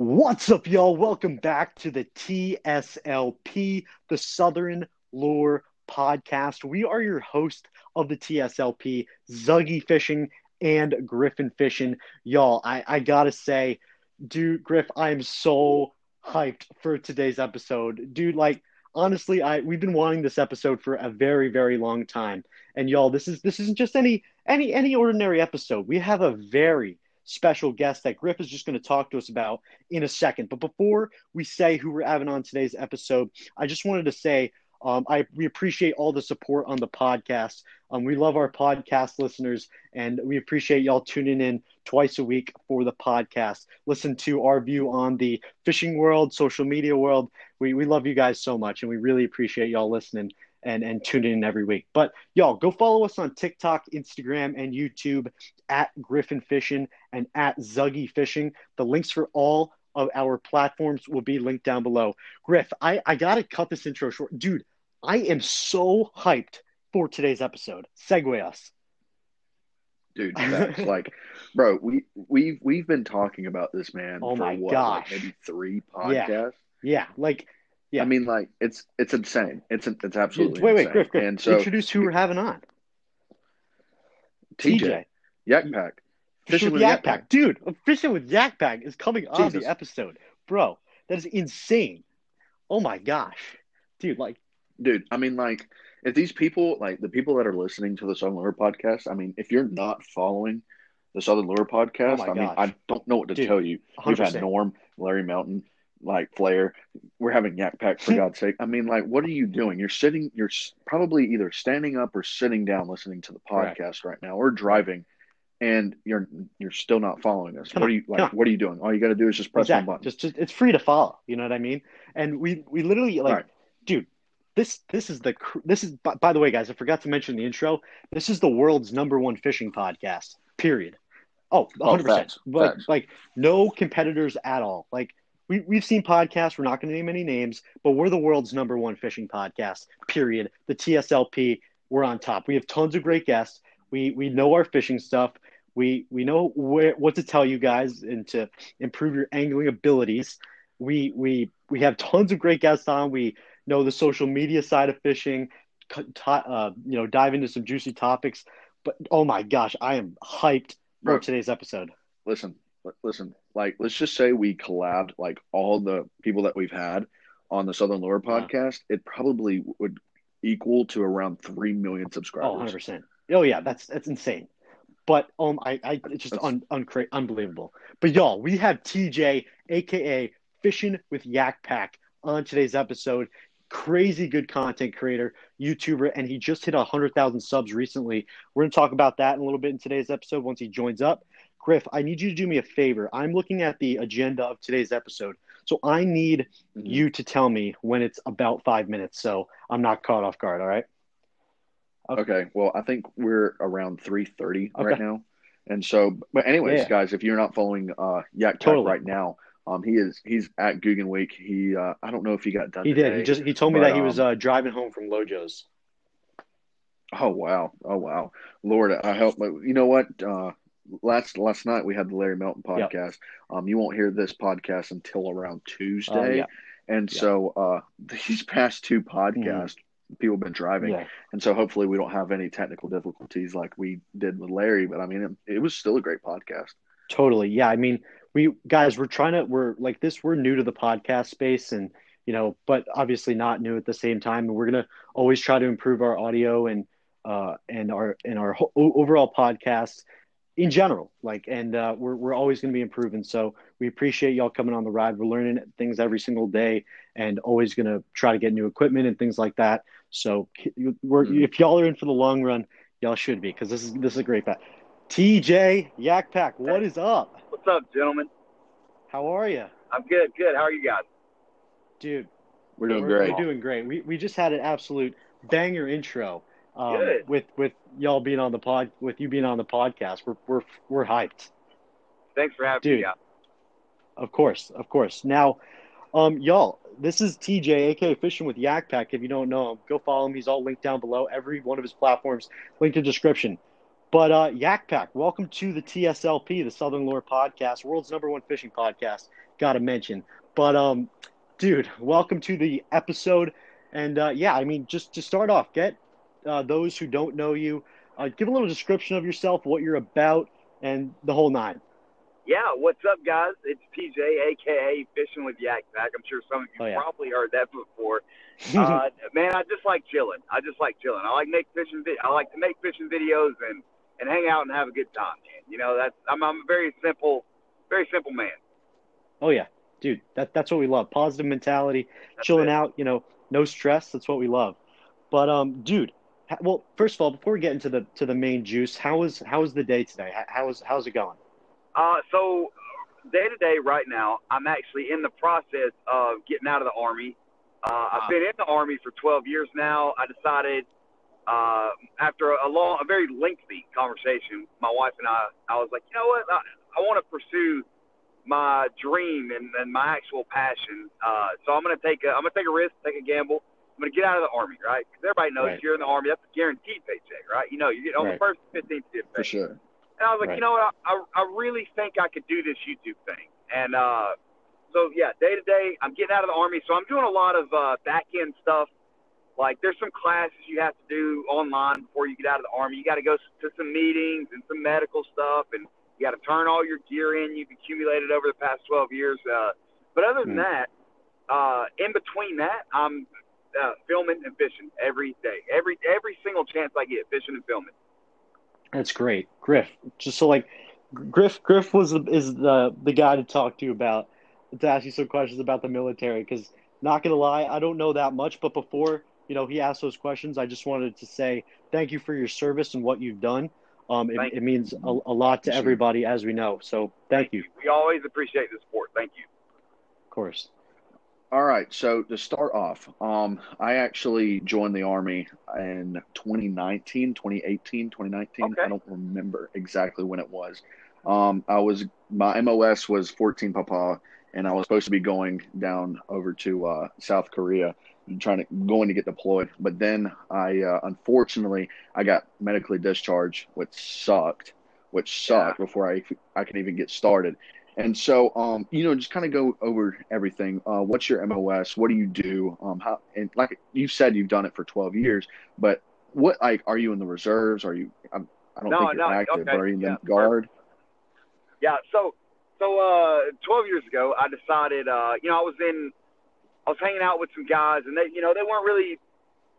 What's up, y'all? Welcome back to the TSLP, the Southern Lure Podcast. We are your host of the TSLP, Zuggy Fishing and Griffin Fishing. Y'all, I, I gotta say, dude, Griff, I am so hyped for today's episode. Dude, like, honestly, I we've been wanting this episode for a very, very long time. And y'all, this is this isn't just any any any ordinary episode. We have a very special guest that Griff is just going to talk to us about in a second. But before we say who we're having on today's episode, I just wanted to say um, I we appreciate all the support on the podcast. Um, we love our podcast listeners, and we appreciate y'all tuning in twice a week for the podcast. Listen to our view on the fishing world, social media world. We we love you guys so much, and we really appreciate y'all listening and and tuning in every week. But y'all go follow us on TikTok, Instagram, and YouTube at Griffin Fishing and at Zuggy Fishing. The links for all of our platforms will be linked down below. Griff, I, I gotta cut this intro short. Dude, I am so hyped for today's episode. Segue us. Dude, that's like, bro, we we've we've been talking about this man Oh for my what, gosh. like maybe three Yeah. podcasts. Yeah, like Yeah. I mean, like it's it's insane. It's it's absolutely wait, wait, insane. Griff, Griff. And so introduce who we're having on. TJ, TJ. Yak Pack, Fishing with Yak Pack. Dude, Fishing with Yak Pack is coming on Jesus. the episode. Bro, that is insane. Oh my gosh. Dude, like, dude. I mean, like if these people, like the people that are listening to the Southern Lure podcast, I mean, if you're not following the Southern Lure podcast, Oh I mean. I don't know what to Dude, tell you. We've had 100%. Norm, Larry Mountain, like Flair. We're having Yak Pack for God's sake. I mean, like, what are you doing? You're sitting. You're probably either standing up or sitting down listening to the podcast right now, or driving, and you're you're still not following us. Come what are you like? What are you doing? All you got to do is just press exactly. one button. Just, just it's free to follow. You know what I mean? And we we literally like, Right. dude, this this is the this is by, by the way, guys. I forgot to mention in the intro. This is the world's number one fishing podcast. Period. Oh, Oh, 100 percent. Like like no competitors at all. Like we we've seen podcasts. We're not going to name any names, but we're the world's number one fishing podcast. Period. The TSLP. We're on top. We have tons of great guests. We we know our fishing stuff. We we know where what to tell you guys and to improve your angling abilities. We we we have tons of great guests on. We know the social media side of fishing. Uh, you know, dive into some juicy topics. But oh my gosh, I am hyped for Bro. today's episode. listen, listen, like let's just say we collabed like all the people that we've had on the Southern Lure Yeah. podcast, it probably would equal to around three million subscribers. 100 percent. Oh yeah, that's that's insane. But um, I, I it's just un, uncra- unbelievable. But y'all, we have TJ, aka Fishing with Yak Pack, on today's episode. Crazy good content creator, YouTuber, and he just hit hundred thousand subs recently. We're gonna talk about that in a little bit in today's episode once he joins up. Griff, I need you to do me a favor. I'm looking at the agenda of today's episode, so I need Mhm. you to tell me when it's about five minutes, so I'm not caught off guard. All right. Okay, well, I think we're around three thirty Okay. right now, and so, but anyways, Yeah. guys, if you're not following uh Yak Totally. right now, um, he is he's at Googan Week. He uh, I don't know if he got done. He did. He just he told me but, that he was um, uh, driving home from Lojo's. Oh wow! Oh wow! Lord, I hope. You know what? Uh, last last night we had the Larry Melton Yep. podcast. Um, you won't hear this podcast until around Tuesday, Uh, yeah. and Yeah. So uh, these past two podcasts, people have been driving, Yeah, and so hopefully we don't have any technical difficulties like we did with Larry. But I mean, it, it was still a great podcast. totally. Yeah, I mean, we guys, we're trying to we're like this. We're new to the podcast space, and you know, but obviously not new at the same time. And we're gonna always try to improve our audio and uh and our and our ho- overall podcast in general. Like, and uh, we're we're always gonna be improving. So we appreciate y'all coming on the ride. We're learning things every single day, and always gonna try to get new equipment and things like that. So we're Mhm. if y'all are in for the long run, y'all should be because this is this is a great bet. TJ Yak Pack, what is up? What's up, gentlemen? How are you, I'm good, good. How are you guys? dude? We're doing we're, great. We're doing great. We we just had an absolute banger intro. Um, with with y'all being on the pod, with you being on the podcast, we're we're we're hyped. Thanks for having Dude. me. Out. Of course, of course. Now, um, y'all, this is TJ, aka Fishing with Yak Pack. If you don't know him, go follow him. He's all linked down below. Every one of his platforms, linked in description. But uh, Yak Pack, welcome to the TSLP, the Southern Lure Podcast, world's number one fishing podcast. Got to mention. But um, dude, welcome to the episode. And uh, yeah, I mean, just to start off, get uh, those who don't know you, uh, give a little description of yourself, what you're about, and the whole nine. Yeah, what's up, guys? It's TJ, aka Fishing with Yak Pack. I'm sure some of you Oh, yeah. probably heard that before. Uh, man, I just like chilling. I just like chilling. I like make fishing. Vi- I like to make fishing videos and and hang out and have a good time, man. You know, that's I'm, I'm a very simple, very simple man. oh yeah, dude, that that's what we love. Positive mentality, That's chilling it. out. You know, no stress. That's what we love. But um, dude, well, first of all, before we get into the to the main juice, how was how was the day today? How- How is how's it going? Uh, so day to day, right now, I'm actually in the process of getting out of the army. Uh, I've been in the army for 12 years now. I decided uh, after a long, a very lengthy conversation, my wife and I, I was like, you know what, I, I want to pursue my dream and, and my actual passion. Uh, so I'm gonna take a, I'm gonna take a risk, take a gamble. I'm gonna get out of the army, right? Because everybody knows Right. you're in the army. That's a guaranteed paycheck, right? You know, you get on Right. the first 15th, you get for sure. And I was like, Right. you know what? I, I, I really think I could do this YouTube thing. And uh, so, yeah, day to day, I'm getting out of the Army. So I'm doing a lot of uh, back end stuff. Like, there's some classes you have to do online before you get out of the Army. You got to go to some meetings and some medical stuff. And you got to turn all your gear in you've accumulated over the past 12 years. Uh, but other than Hmm. that, uh, in between that, I'm uh, filming and fishing every day. Every every single chance I get, fishing and filming. That's great, Griff. Just so like, Griff, Griff was the, is the the guy to talk to about to ask you some questions about the military. Because not gonna lie, I don't know that much. But before you know he asked those questions, I just wanted to say thank you for your service and what you've done. Um, it, Thank it means a, a lot to everybody, as we know. So thank you, We always appreciate the support. Thank you. of course. All right, so to start off, um, I actually joined the Army in 2019, 2018, 2019. Okay. I don't remember exactly when it was. Um, I was my MOS was 14 Papa, and I was supposed to be going down over to uh, South Korea, and trying to going to get deployed. But then I uh, unfortunately I got medically discharged, which sucked, which sucked before I I could even get started. And so, um, you know, just kind of go over everything. Uh, what's your MOS? What do you do? Um, how and like you said, you've done it for 12 years, but what like are you in the reserves? Are you? I'm, I don't No, think you're no, active, okay, but are you in yeah, the guard? Yeah. So, so uh, 12 years ago, I decided, uh, you know, I was in, I was hanging out with some guys, and they, you know, they weren't really.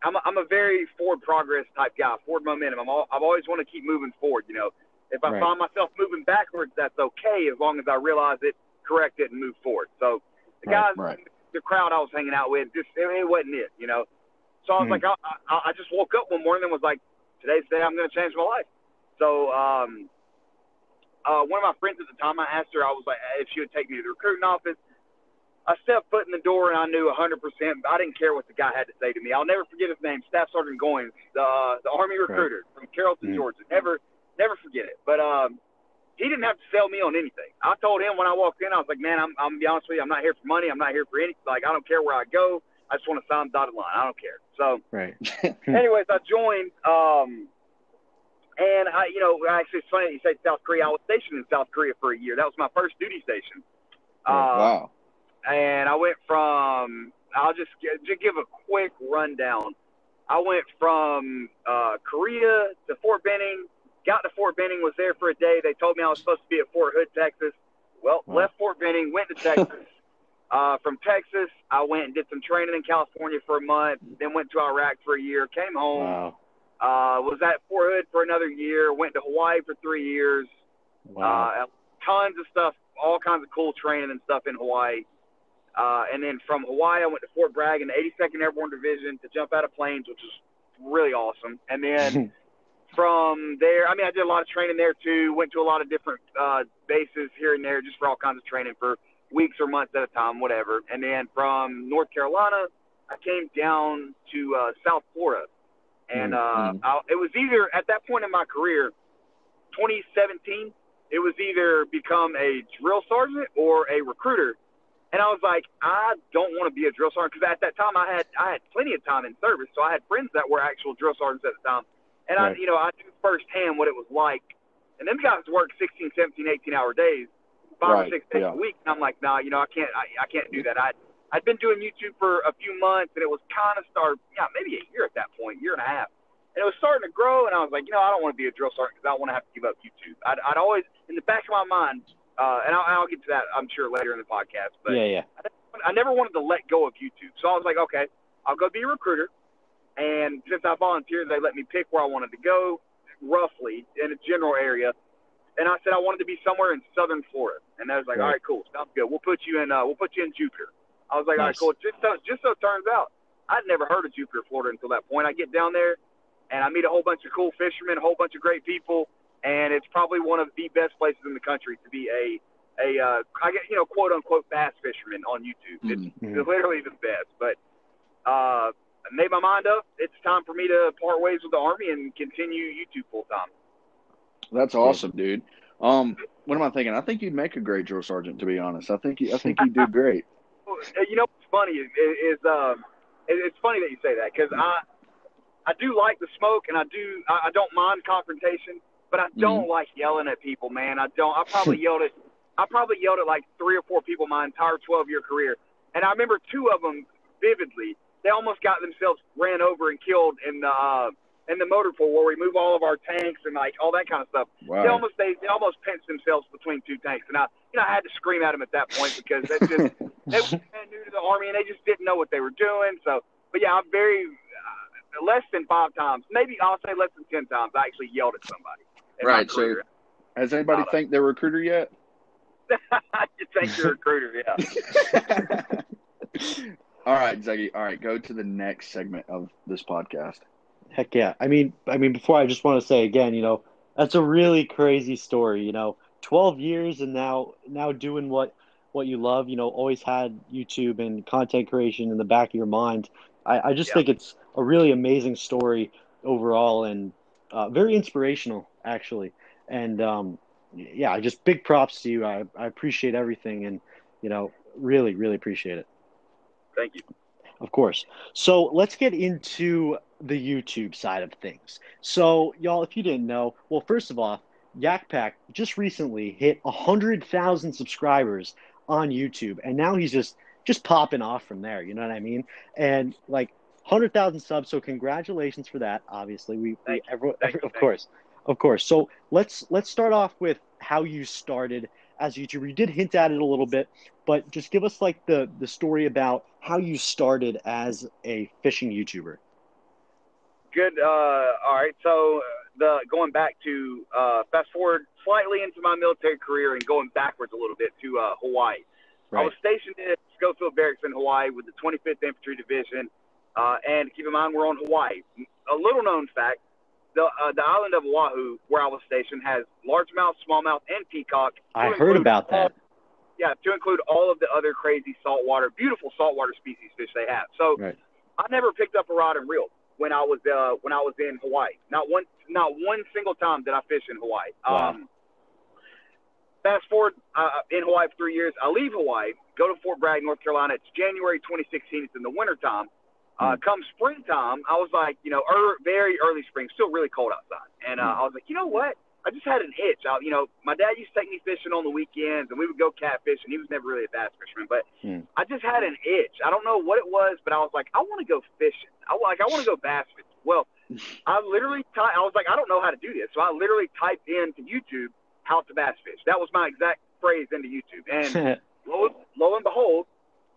I'm a, I'm a very forward progress type guy, forward momentum. I'm all, I've always want to keep moving forward. You know, if I Right. find myself moving backwards, that's okay as long as I realize it, correct it, and move forward. So, the Right, guys, right. the crowd I was hanging out with, just it, it wasn't it. You know, so I was Hmm. like, I, I, I just woke up one morning and was like, today's the day I'm going to change my life. So, um, uh, one of my friends at the time, I asked her, I was like, if she would take me to the recruiting office. I stepped foot in the door and I knew 100%. I didn't care what the guy had to say to me. I'll never forget his name, Staff Sergeant Goins, the, uh, the Army recruiter from Carrollton, Mm. Georgia. Never, never forget it. But um, he didn't have to sell me on anything. I told him when I walked in, I was like, man, I'm, I'm gonna be honest with you, I'm not here for money. I'm not here for anything. Like, I don't care where I go. I just want to sign the dotted line. I don't care. So, Right. anyways, I joined. Um, and I, you know, actually, it's funny that you say South Korea. I was stationed in South Korea for a year. That was my first duty station. Oh, Uh, wow. And I went from. I'll just just give a quick rundown. I went from uh, Korea to Fort Benning. Got to Fort Benning, was there for a day. They told me I was supposed to be at Fort Hood, Texas. Well, Wow. left Fort Benning, went to Texas. uh, from Texas, I went and did some training in California for a month. Then went to Iraq for a year. Came home. Wow. Uh, was at Fort Hood for another year. Went to Hawaii for three years. Wow. Uh, tons of stuff, all kinds of cool training and stuff in Hawaii. Uh, and then from Hawaii, I went to Fort Bragg in the 82nd Airborne Division to jump out of planes, which was really awesome. And then from there, I mean, I did a lot of training there too. Went to a lot of different uh, bases here and there, just for all kinds of training for weeks or months at a time, whatever. And then from North Carolina, I came down to uh, South Florida, and uh, Mhm. I, it was either at that point in my career, 2017, it was either become a drill sergeant or a recruiter. And I was like, I don't want to be a drill sergeant because at that time I had I had plenty of time in service, so I had friends that were actual drill sergeants at the time. And I, you know, I knew firsthand what it was like. And them guys work 16, 17, 18 hour days, five Right, or six days yeah. a week. And I'm like, nah, you know, I can't, I, I can't do that. I, I'd been doing YouTube for a few months, and it was kind of start, yeah, maybe a year at that point, year and a half. And it was starting to grow, and I was like, you know, I don't want to be a drill sergeant because I don't want to have to give up YouTube. I'd, I'd always, in the back of my mind, uh, and I'll, I'll get to that, I'm sure, later in the podcast. But yeah, yeah. I never wanted to let go of YouTube. So I was like, okay, I'll go be a recruiter. And since I volunteered, they let me pick where I wanted to go, roughly in a general area. And I said I wanted to be somewhere in southern Florida. And they was like, Right. all right, cool, sounds good. We'll put you in. Uh, we'll put you in Jupiter. I was like, all right, cool. Just so, just so it turns out, I'd never heard of Jupiter, Florida until that point. I get down there, and I meet a whole bunch of cool fishermen, a whole bunch of great people, and it's probably one of the best places in the country to be a a uh, I get you know quote unquote bass fisherman on YouTube. It's, Mhm. it's literally the best. But uh, I made my mind up. It's time for me to part ways with the army and continue YouTube full time. That's awesome, dude. Um, what am I thinking? I think you'd make a great drill sergeant. To be honest, I think you, I think you do great. You know what's funny is, is um, it's funny that you say that because I I do like the smoke and I do I, I don't mind confrontation, but I don't like yelling at people, man. I don't. I probably yelled at I probably yelled at like three or four people my entire 12 year career, and I remember two of them vividly. They almost got themselves ran over and killed in the uh, in the motor pool where we move all of our tanks and like all that kind of stuff. They almost they, they almost pinched themselves between two tanks, and I you know I had to scream at them at that point because that's just they were new to the army and they just didn't know what they were doing. So, but yeah, I'm very uh, less than five times, maybe I'll say less than ten times. I actually yelled at somebody. my Right, so- Has anybody thanked their recruiter yet? you think you're a recruiter, yeah. All right, Zuggy. All right, go to the next segment of this podcast. Heck yeah. I mean, I mean, before I just want to say again, you know, that's a really crazy story. You know, twelve years and now now doing what what you love. You know, always had YouTube and content creation in the back of your mind. I, I just Yeah. think it's a really amazing story overall and uh, very inspirational, actually. And um, yeah, just big props to you. I, I appreciate everything, and you know, really, really appreciate it. Thank you. Of course. So let's get into the YouTube side of things. So, y'all, if you didn't know, well, first of all, Yak Pack just recently hit 100,000 subscribers on YouTube, and now he's just just popping off from there. You know what I mean? And like 100,000 subs. So congratulations for that. Obviously, we, we everyone, of course, of course. So let's let's start off with how you started as a YouTuber. You did hint at it a little bit, but just give us like the the story about how you started as a fishing YouTuber. Good. Uh, all right. So the going back to uh, fast forward slightly into my military career and going backwards a little bit to uh, Hawaii. I was stationed at Schofield Barracks in Hawaii with the 25th Infantry Division. Uh, and keep in mind, we're on Hawaii. A little known fact: the uh, the island of Oahu, where I was stationed, has largemouth, smallmouth, and peacock. I heard about all- that. yeah, to include all of the other crazy saltwater, beautiful saltwater species fish they have. So Right. I never picked up a rod and reel when I was uh, when I was in Hawaii. Not one not one single time did I fish in Hawaii. Wow. Um, fast forward uh, in Hawaii for three years. I leave Hawaii, go to Fort Bragg, North Carolina. It's January 2016. It's in the wintertime. Uh, come springtime, I was like, you know, er, very early spring, still really cold outside, and uh, I was like, you know what? I just had an itch. I, you know, my dad used to take me fishing on the weekends, and we would go catfish, and he was never really a bass fisherman, but Hmm. I just had an itch. I don't know what it was, but I was like, I want to go fishing. I like, I want to go bass fishing. Well, I literally, ty- I was like, I don't know how to do this, so I literally typed into YouTube how to bass fish. That was my exact phrase into YouTube, and lo, lo and behold,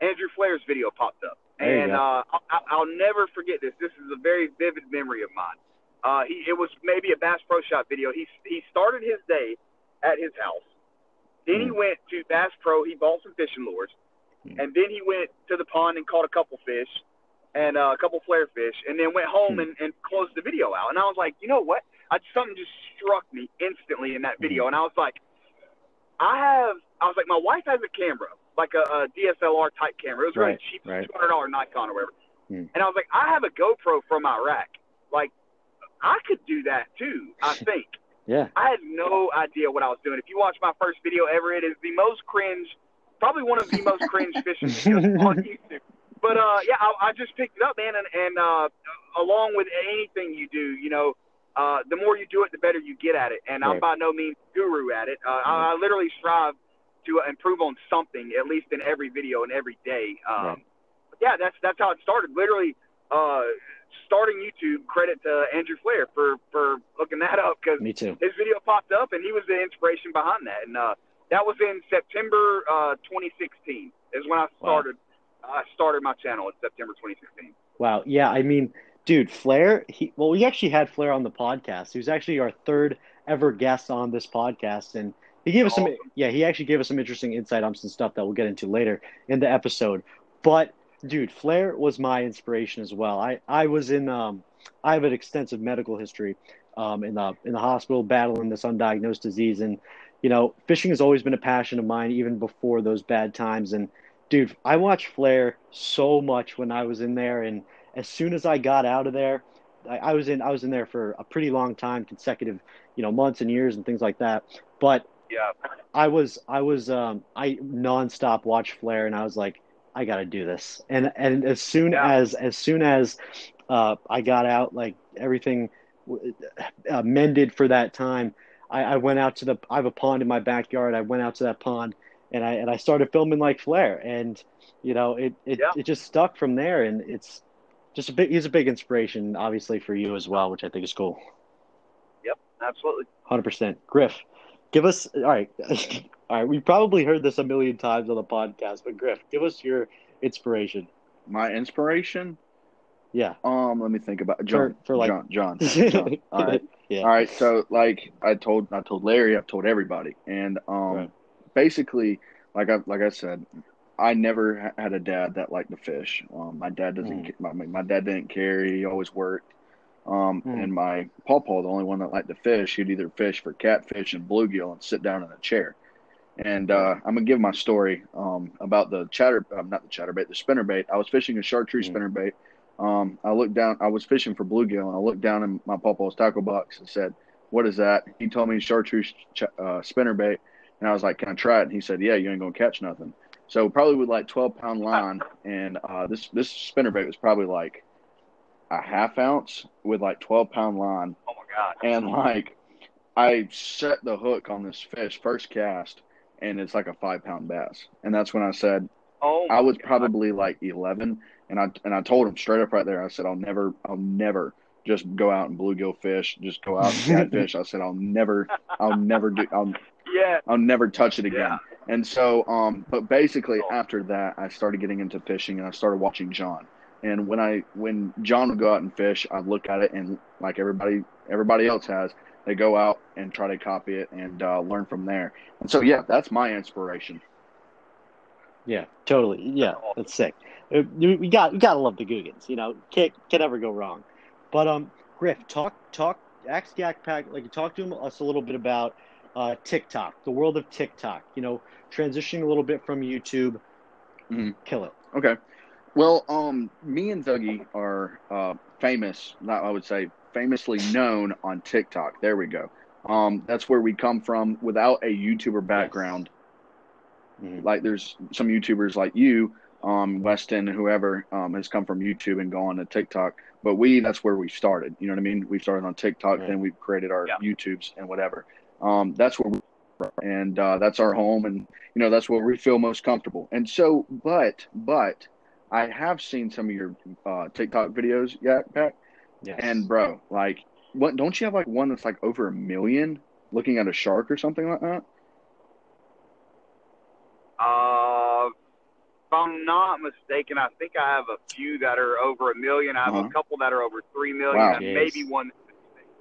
Andrew Flair's video popped up. And uh, I, I'll never forget this. This is a very vivid memory of mine. Uh, he, it was maybe a Bass Pro Shop video. He, he started his day at his house. Then he Mm. went to Bass Pro. He bought some fishing lures. Mm. And then he went to the pond and caught a couple fish and uh, a couple flare fish. And then went home Mm. and, and closed the video out. And I was like, you know what? I, something just struck me instantly in that video. And I was like, I have, I was like, my wife has a camera, like a, a DSLR type camera. It was really Right, cheap, right. two hundred dollar Nikon or whatever. Hmm. And I was like, I have a GoPro from Iraq. Like, I could do that too. I think. yeah. I had no idea what I was doing. If you watch my first video ever, it is the most cringe, probably one of the most cringe fishing videos on YouTube. But uh, yeah, I, I just picked it up, man, and, and uh, along with anything you do, you know, uh, the more you do it, the better you get at it. And I'm by no means guru at it. Uh, I, I literally strive to improve on something at least in every video and every day. Um, Right. Yeah, that's that's how it started. Literally, uh, starting YouTube. Credit to Andrew Flair for for looking that up because Me too. his video popped up and he was the inspiration behind that. And uh, that was in September uh, 2016 is when I started. I started my channel in September 2016. Wow. Yeah. I mean, dude, Flair. He well, we actually had Flair on the podcast. He was actually our third ever guest on this podcast, and he gave us some. Yeah, he actually gave us some interesting insight on some stuff that we'll get into later in the episode. But dude, Flair was my inspiration as well. I I was in. Um, I have an extensive medical history. Um, in the in the hospital, battling this undiagnosed disease, and you know, fishing has always been a passion of mine, even before those bad times. And dude, I watched Flair so much when I was in there, and as soon as I got out of there, I, I was in I was in there for a pretty long time, consecutive, you know, months and years and things like that. But Yeah. I was I was um, I nonstop watched Flair, and I was like, I got to do this. And and as soon Yeah. as as soon as uh, I got out, like everything uh, mended for that time. I, I went out to the I have a pond in my backyard. I went out to that pond and I and I started filming like Flair, and you know it it, Yeah. it just stuck from there, and it's just a big he's a big inspiration, obviously for you as well, which I think is cool. Yep. Absolutely. Hundred percent, Griff. Give us all right. all right, we probably heard this a million times on the podcast, but Griff, give us your inspiration. My inspiration. Yeah. Um, let me think about John. for, like- John. John. John. All right. Yeah. All right. So like I told I told Larry, I've told everybody, and um, Right. basically, like I like I said, I never had a dad that liked to fish. Um, my dad doesn't. Mm. My my dad didn't care. He always worked. Um, Mm. and my pawpaw, the only one that liked to fish, he'd either fish for catfish and bluegill and sit down in a chair. And uh, I'm gonna give my story um, about the chatter, um, not the chatterbait, the spinnerbait. I was fishing a chartreuse Mm. spinnerbait. Um, I looked down. I was fishing for bluegill, and I looked down in my pawpaw's tackle box and said, "What is that?" He told me chartreuse ch- uh, spinnerbait, and I was like, "Can I try it?" And he said, "Yeah, you ain't gonna catch nothing." So probably with like 12 pound line, and uh, this this spinnerbait was probably like a half ounce with like 12 pound line, Oh my God. and like I set the hook on this fish first cast, and it's like a five pound bass, and that's when I said Oh. I was God. probably like 11, and I and I told him straight up right there. I said, "I'll never, I'll never just go out and bluegill fish. Just go out and catfish." I said, "I'll never, I'll never do, I'll, Yeah. I'll never touch it again." Yeah. And so, um, but basically after that, I started getting into fishing, and I started watching John. And when I when John would go out and fish, I'd look at it, and like everybody everybody else has, they go out and try to copy it and uh, learn from there. And so, yeah, that's my inspiration. Yeah, totally. Yeah, that's sick. Uh, We got we gotta love the Googans. You know, can't can never go wrong. But um, Griff, talk talk ask Yak Pack like talk to him us a little bit about uh TikTok, the world of TikTok. You know, transitioning a little bit from YouTube. Mhm. Kill it. Okay. Well, um, me and Zuggy are uh, famous. Not I would say famously known on TikTok. There we go. Um, that's where we come from. Without a YouTuber background, Mhm. like there's some YouTubers like you, um, Weston, whoever um, has come from YouTube and gone to TikTok. But we, that's where we started. You know what I mean? We started on TikTok, Right. then we created our Yeah. YouTubes and whatever. Um, that's where we and uh, that's our home, and you know that's where we feel most comfortable. And so, but but I have seen some of your uh, TikTok videos, yet, Pat. Yes. And bro, like, what? Don't you have like one that's like over a million, looking at a shark or something like that? Uh, if I'm not mistaken, I think I have a few that are over a million. I have Uh-huh. a couple that are over three million, Wow. and Yes. maybe one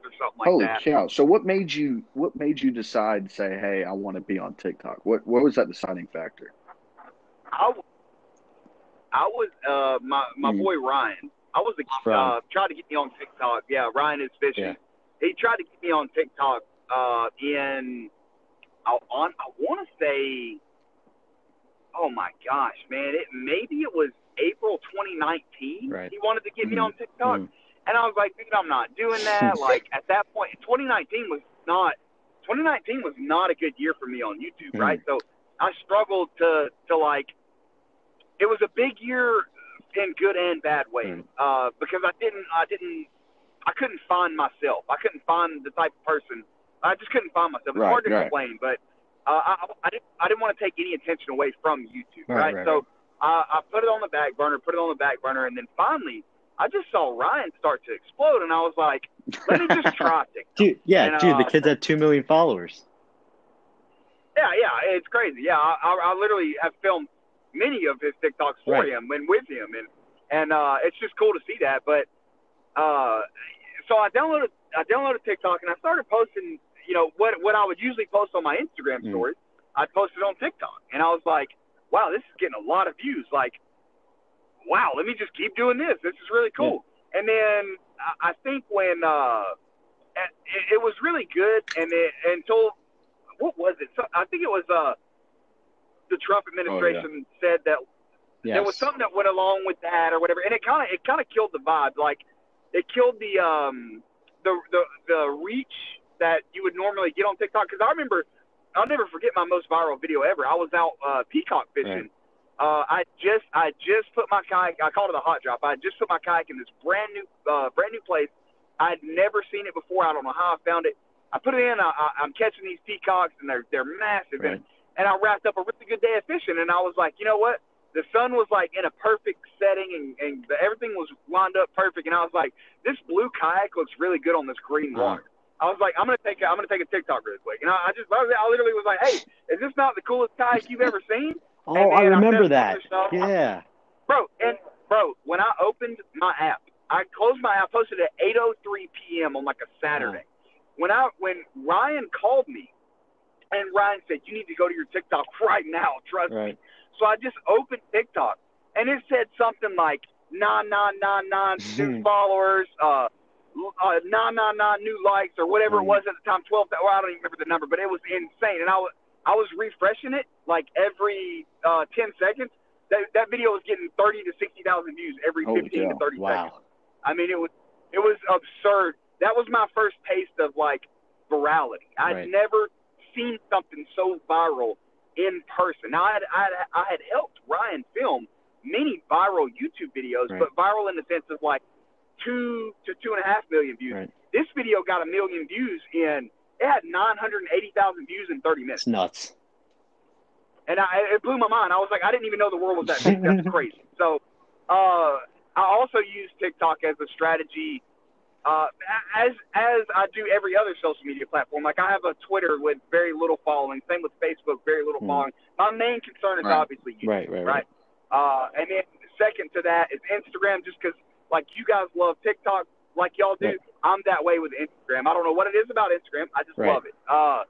or something like Holy that. cow! So what made you what made you decide say, hey, I want to be on TikTok? What what was that deciding factor? I, w- I was uh my my Mhm. boy Ryan. I was a, uh tried to get me on TikTok. Yeah, Ryan is fishing. Yeah. He tried to get me on TikTok uh in I on I want to say oh my gosh, man, it maybe it was April 2019. Right. He wanted to get me Mhm. on TikTok. Mhm. And I was like, dude, I'm not doing that. like at that point, 2019 was not 2019 was not a good year for me on YouTube, Mhm. right? So I struggled to to like it was a big year in good and bad ways Mhm. uh, because I didn't I didn't I couldn't find myself. I couldn't find the type of person. I just couldn't find myself. It's Right, hard to right. explain, but uh, I, I didn't I didn't want to take any attention away from YouTube, Right, right? so I, I put it on the back burner, put it on the back burner, and then finally I just saw Ryan start to explode, and I was like, let me just try TikTok. Dude, yeah, And, dude, the uh, kid's at two million followers. Yeah, yeah, it's crazy. Yeah, I, I, I literally have filmed many of his TikToks for Right. him and with him, and and uh, it's just cool to see that. But uh, so I downloaded I downloaded TikTok and I started posting. You know what what I would usually post on my Instagram Mm. stories, I'd post it on TikTok, and I was like, wow, this is getting a lot of views. Like, wow, let me just keep doing this. This is really cool. And then I- I think when uh, it, it was really good, and it, until what was it? So, I think it was uh, the Trump administration said that Yes. there was something that went along with that or whatever, and it kind of it kind of killed the vibe. Like it killed the um the the the reach that you would normally get on TikTok. Because I remember, I'll never forget my most viral video ever. I was out uh, peacock fishing. Uh, I just I just put my kayak. I called it a hot drop. I just put my kayak in this brand new uh, brand new place. I'd never seen it before. I don't know how I found it. I put it in. I, I, I'm catching these peacocks, and they're they're massive. Right. And, and I wrapped up a really good day of fishing. And I was like, you know what? The sun was like in a perfect setting, and, and the, everything was lined up perfect. And I was like, this blue kayak looks really good on this green water. I was like, I'm gonna take a, I'm gonna take a TikTok really quick. And I, I just I, was, I literally was like, hey, is this not the coolest kayak you've ever seen? Oh, And I remember that. Yeah. Bro, and bro, when I opened my app, I closed my app, posted at 8:03 p.m. on like a Saturday. When I when Ryan called me, and Ryan said, "You need to go to your TikTok right now, trust me." So I just opened TikTok, and it said something like nine nine nine nine new followers, uh, uh, nine nine nine new likes, or whatever it Mhm. was at the time. Twelve. Well, I don't even remember the number, but it was insane. And I was I was refreshing it like every uh, ten seconds. That that video was getting thirty to sixty thousand views every Holy fifteen to thirty seconds. I mean, it was it was absurd. That was my first taste of like virality. I'd Right. never seen something so viral in person. Now, I had, I had, I had helped Ryan film many viral YouTube videos, Right. but viral in the sense of like two to two and a half million views. Right. This video got a million views in. It had 980,000 views in 30 minutes, It's nuts. and I, it blew my mind. I was like, I didn't even know the world was that big. That's crazy. So, uh, I also use TikTok as a strategy uh, as as I do every other social media platform. Like I have a Twitter with very little following. Same with Facebook, very little Hmm. following. My main concern is Right. obviously YouTube, Right, right, right. right? Uh, and then second to that is Instagram, just because like you guys love TikTok, like y'all do. Right. I'm that way with Instagram. I don't know what it is about Instagram. I just Right. love it. Uh,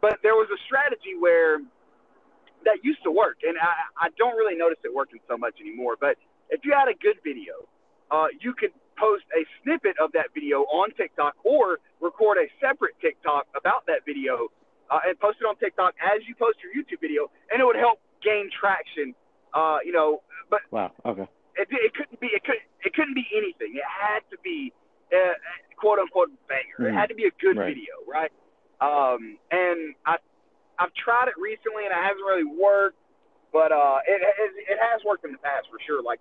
but there was a strategy where that used to work, and I, I don't really notice it working so much anymore. But if you had a good video, uh, you could post a snippet of that video on TikTok or record a separate TikTok about that video uh, and post it on TikTok as you post your YouTube video, and it would help gain traction. Uh, you know, but Wow. Okay. it, it couldn't be it could it couldn't be anything. It had to be a quote unquote banger. It Mhm. had to be a good Right. video, right? Um, and I I've tried it recently and it hasn't really worked, but uh, it it, it has worked in the past for sure. Like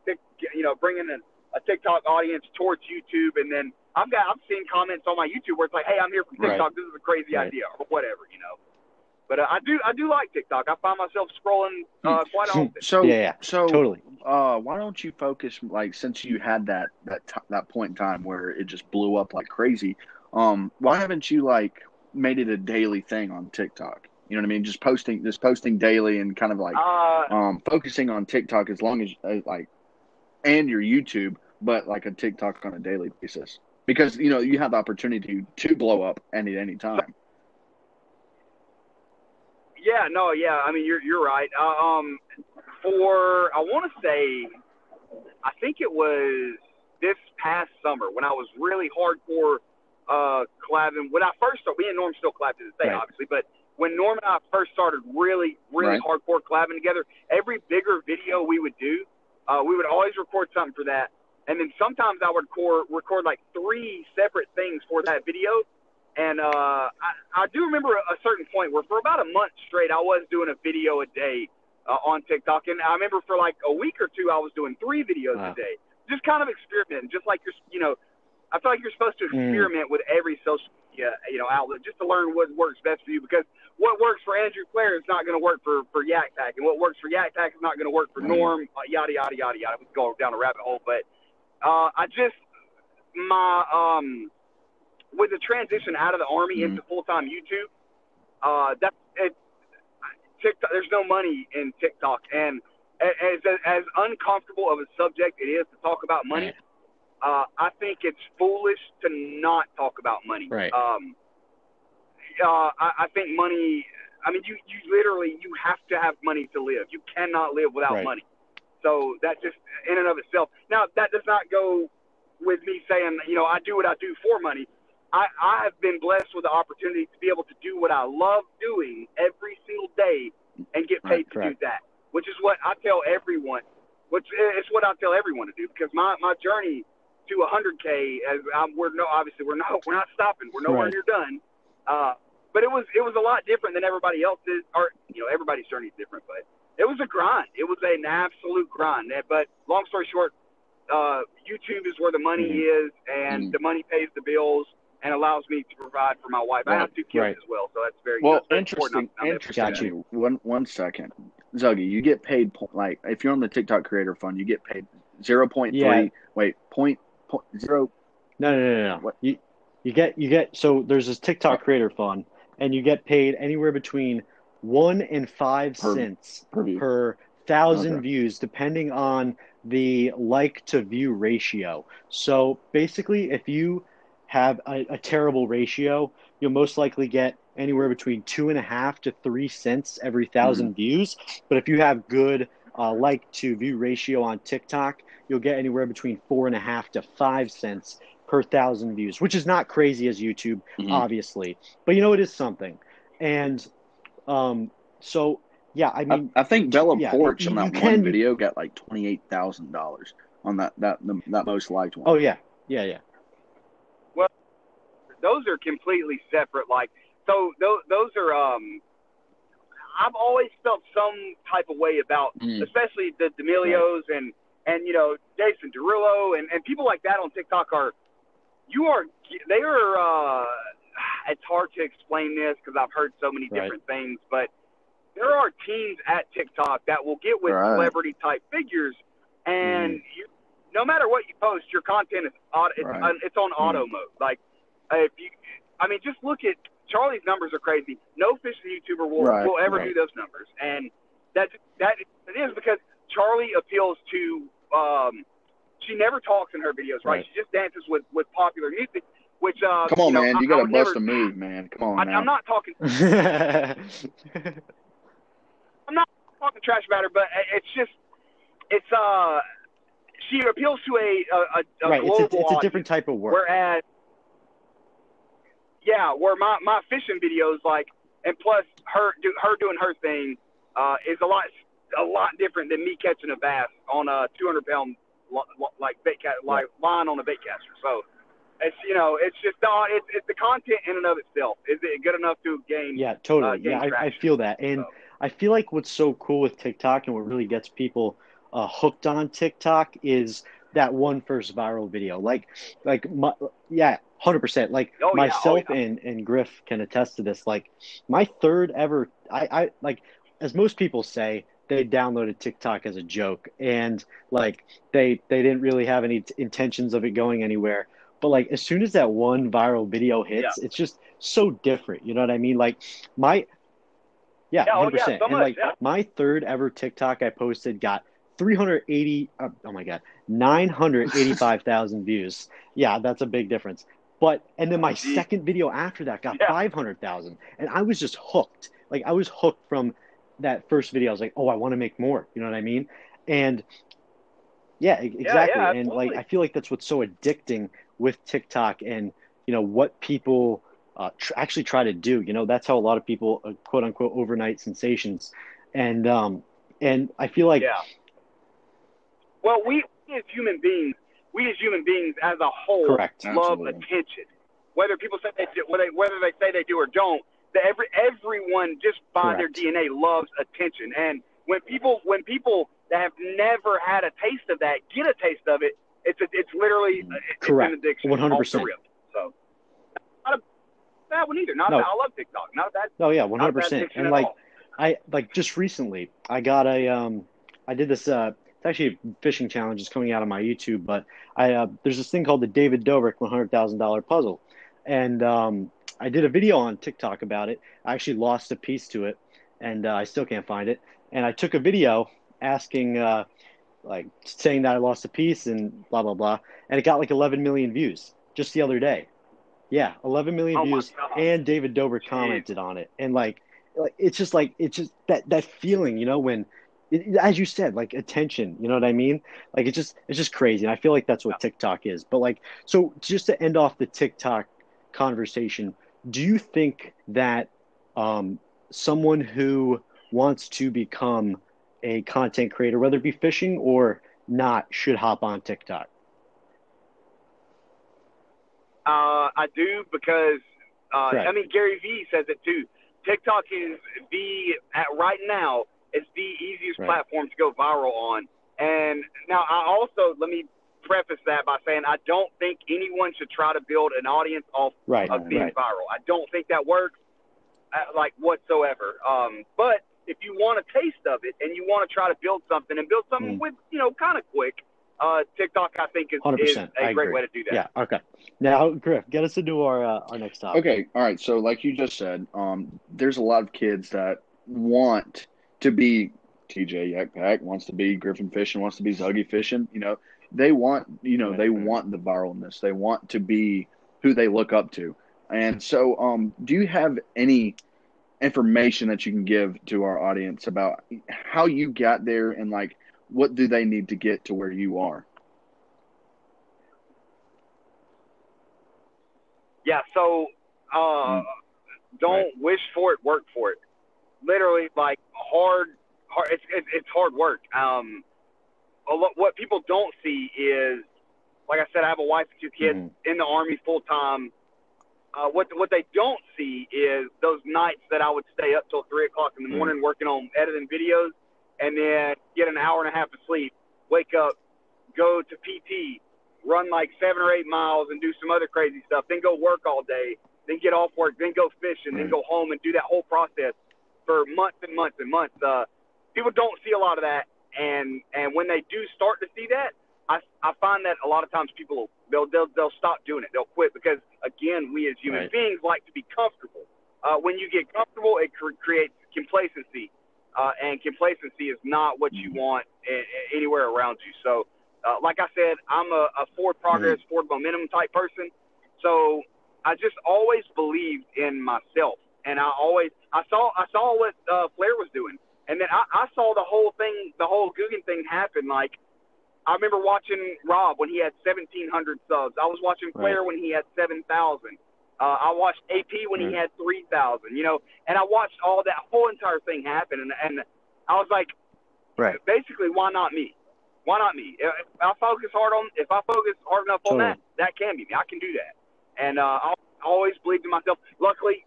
you know, bringing in a TikTok audience towards YouTube, and then I've got I've seen comments on my YouTube where it's like, hey, I'm here from Right. TikTok. This is a crazy Right. idea or whatever, you know. But uh, I do I do like TikTok. I find myself scrolling uh, quite often. So Yeah, yeah, so Totally. uh, why don't you focus like since you had that that t- that point in time where it just blew up like crazy? Um, why haven't you like made it a daily thing on TikTok? You know what I mean? Just posting, just posting daily, and kind of like Uh, um, focusing on TikTok as long as uh, like, and your YouTube, but like a TikTok on a daily basis because you know you have the opportunity to, to blow up any any time. Yeah, no, yeah. I mean, you're you're right. Uh, um, for I want to say, I think it was this past summer when I was really hardcore uh, collabing. When I first started, me and Norm still collab to this day, Right. obviously. But when Norm and I first started really, really Right. hardcore collabing together, every bigger video we would do, uh, we would always record something for that. And then sometimes I would record, record like three separate things for that video. And uh, I, I do remember a, certain point where for about a month straight, I was doing a video a day uh, on TikTok. And I remember for like a week or two, I was doing three videos Wow. a day, just kind of experimenting, just like you're, you know, I feel like you're supposed to Mm. experiment with every social media, you know, outlet just to learn what works best for you. Because what works for Andrew Flair is not going to work for for Yak Pack, and what works for Yak Pack is not going to work for Norm. Uh, yada yada yada yada. We go down a rabbit hole, but uh, I just my um with the transition out of the army Mhm. into full time YouTube, uh, that it, TikTok. There's no money in TikTok, and as as uncomfortable of a subject it is to talk about money, Right. uh, I think it's foolish to not talk about money. Right. Um, uh, I, I think money. I mean, you you literally you have to have money to live. You cannot live without Right. money. So that just in and of itself. Now that does not go with me saying you know I do what I do for money. I, I have been blessed with the opportunity to be able to do what I love doing every single day and get Right, paid to do that, which is what I tell everyone. Which it's what I tell everyone to do because my my journey to 100k as um, we're no obviously we're not we're not stopping we're nowhere Right. near done. Uh, but it was it was a lot different than everybody else's or you know everybody's journey is different, but it was a grind. It was an absolute grind. But long story short, uh, YouTube is where the money Mm-hmm. is, and Mhm. the money pays the bills and allows me to provide for my wife. I have two kids Right. as well, so that's very Well, that's very interesting. important. I'm- I'm able to do Interesting. One one second, Zuggy. You get paid po- like if you're on the TikTok Creator Fund, you get paid zero point three. Yeah. Wait, point point zero. No, no, no, no. What? You you get you get so there's this TikTok creator fund, and you get paid anywhere between one and five Per- cents per per thousand Okay. views, depending on the like to view ratio. So basically, if you have a, a terrible ratio, you'll most likely get anywhere between two and a half to three cents every 1000 views. But if you have good uh, like to view ratio on TikTok, you'll get anywhere between four and a half to five cents per thousand views, which is not crazy as YouTube, Mhm. obviously. But you know, it is something. And um, so, yeah, I I, mean, I think Bella yeah, Poarch on that you one video got like twenty eight thousand dollars on that that the, that most liked one. oh, yeah, yeah, yeah. Well, those are completely separate. Like so, those those are. Um, I've always felt some type of way about, Mm. especially the D'Amelios and and you know Jason Derulo and and people like that on TikTok are. You are. They are. Uh, it's hard to explain this because I've heard so many Right. different things, but there are teams at TikTok that will get with Right. celebrity type figures, and you, no matter what you post, your content is auto, it's, Right. on it's on auto mode. Like if you, I mean, just look at Charlie's numbers are crazy. No fishing YouTuber will Right, will ever right. do those numbers, and that that it is because Charlie appeals to. Um, she never talks in her videos, right? Right. She just dances with with popular music, which uh, Come on, you know, man. I- You got to would bust never- a move, man. Come on I, now. I'm not talking talking trash about her, but it's just it's uh she appeals to a a, a, a right. It's global a, it's a audience, different type of work. Whereas, yeah, where my my fishing videos like, and plus her do her doing her thing uh, is a lot a lot different than me catching a bass on a 200 pound li- li- like bait cat like line on a bait caster. So. It's you know it's just uh, it's it's the content in and of itself. Is it good enough to gain? Yeah, totally. uh, gain yeah, I, I feel that. And So. I feel like what's so cool with TikTok and what really gets people uh, hooked on TikTok is that one first viral video. Like, like my, yeah, hundred percent. Like Oh, yeah. Oh, myself yeah. and and Griff can attest to this. Like my third ever, I I like as most people say. They downloaded TikTok as a joke, and like they they didn't really have any t- intentions of it going anywhere. But like as soon as that one viral video hits, it's just so different. You know what I mean? Like my yeah, Yeah, oh, hundred yeah, percent. so And like yeah. my third ever TikTok I posted got 380 uh, oh my god 985,000 views. Yeah, that's a big difference. But and then my second video after that got Yeah. 500,000 and I was just hooked. Like I was hooked from that first video. I was like, "Oh, I want to make more." You know what I mean? And yeah, exactly. and like. I feel like that's what's so addicting with TikTok and you know what people uh, tr- actually try to do. You know, that's how a lot of people, uh, quote unquote, overnight sensations. And um, and I feel like yeah. Well, we as human beings, we as human beings as a whole correct. love Absolutely. attention. Whether people say they do, whether whether they say they do or don't, the every everyone just by Correct. their DNA loves attention. And when people when people that have never had a taste of that get a taste of it, it's a, it's literally it's Correct. an addiction. 100%. off the rip. So not a bad one either. Not No. bad. I love TikTok. Not a bad. Oh yeah, one hundred percent. And like all. I like just recently, I got a um, I did this uh, it's actually a fishing challenge. It's coming out on my YouTube, but I uh, there's this thing called the David Dobrik one hundred thousand dollar puzzle, and um, I did a video on TikTok about it. I actually lost a piece to it, and uh, I still can't find it. And I took a video asking, uh, like, saying that I lost a piece and blah blah blah, and it got like eleven million views just the other day. Yeah, eleven million Oh views, and David Dobrik Jeez. commented on it, and like like it's just like it's just that that feeling you know when it, as you said like attention you know what i mean like it's just it's just crazy and i feel like that's what tiktok is but like so just to end off the tiktok conversation do you think that um, someone who wants to become a content creator whether it be fishing or not should hop on tiktok Uh, I do because uh, Right. I mean Gary Vee says it too. TikTok is the at right now it's the easiest Right. platform to go viral on. And now I also let me preface that by saying I don't think anyone should try to build an audience off right of being right viral. I don't think that works uh, like whatsoever. Um, but if you want a taste of it and you want to try to build something and build something Mm. with you know kind of quick, uh, TikTok I think is, is 100%, a I great agree. way to do that. yeah okay now griff get us into our uh, our next topic Okay, all right. So, like you just said, um, there's a lot of kids that want to be TJ Yak Pack, wants to be Griffin Fishing, wants to be Zuggy Fishing. You know, they want, you know, they want the viralness. They want to be who they look up to. And so, um, do you have any information that you can give to our audience about how you got there and like what do they need to get to where you are? Yeah, so uh, Mm. don't wish for it, work for it. Literally, like hard, hard. It's it's, it's hard work. Um, a lot, what people don't see is, like I said, I have a wife and two kids Mhm. in the army full time. Uh, what what they don't see is those nights that I would stay up till three o'clock in the Mhm. morning working on editing videos, and then get an hour and a half of sleep, wake up, go to PT, run like seven or eight miles, and do some other crazy stuff. Then go work all day, then get off work, then go fishing, then go home and do that whole process for months and months and months. Uh, people don't see a lot of that, and and when they do start to see that, I, I find that a lot of times people they'll they'll they'll stop doing it. They'll quit because again, we as human Right. beings like to be comfortable. Uh, when you get comfortable, it cr- creates complacency, uh, and complacency is not what you want a- anywhere around you. So, uh, like I said, I'm a, a forward progress, forward momentum type person. So I just always believed in myself, and I always I saw I saw what uh, Flair was doing, and then I, I saw the whole thing, the whole Googan thing happen. Like I remember watching Rob when he had 1,700 subs. I was watching Flair when he had 7,000. Uh, I watched AP when he had 3,000. You know, and I watched all that whole entire thing happen, and and I was like, right basically, why not me? Why not me? If I focus hard on, if I focus hard enough on Totally. that, that can be me. I can do that. And uh, I always believed in myself. Luckily,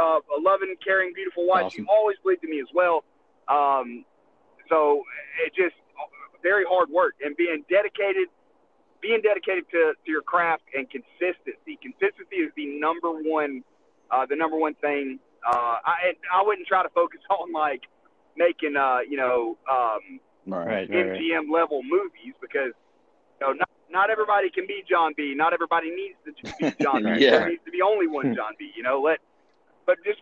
uh, a loving, caring, beautiful wife, Awesome. she always believed in me as well. Um, so it just very hard work and being dedicated, being dedicated to, to your craft and consistency. Consistency is the number one, uh, the number one thing. Uh, I I wouldn't try to focus on like making uh you know um right right, right. MGM level movies because you know not not everybody can be Jon B. Not everybody needs to be Jon B. Yeah. There needs to be only one Jon B. You know, let but just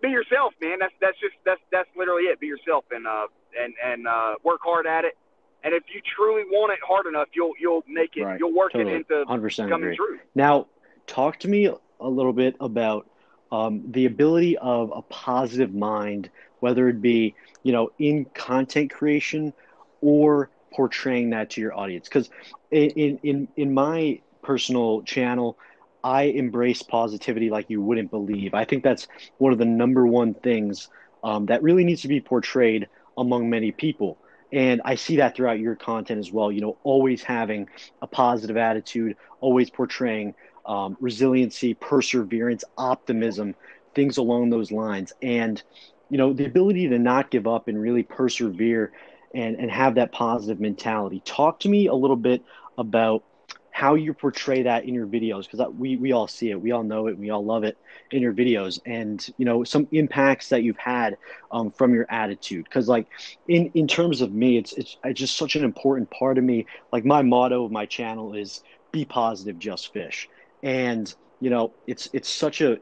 be yourself, man. That's that's just that's that's literally it. Be yourself and uh and and uh work hard at it. And if you truly want it hard enough, you'll you'll make it. Right. You'll work Totally. it into 100% coming agree. true. Now, talk to me a little bit about um, the ability of a positive mind, whether it be you know in content creation or portraying that to your audience. Because in in in my personal channel, I embrace positivity like you wouldn't believe. I think that's one of the number one things um, that really needs to be portrayed among many people. And I see that throughout your content as well. You know, always having a positive attitude, always portraying um, resiliency, perseverance, optimism, things along those lines. And, you know, the ability to not give up and really persevere and, and have that positive mentality. Talk to me a little bit about how you portray that in your videos because we we all see it, we all know it, we all love it in your videos, and you know some impacts that you've had um, from your attitude. Because like in in terms of me, it's, it's it's just such an important part of me. Like my motto of my channel is "Be positive, just fish," and you know it's it's such a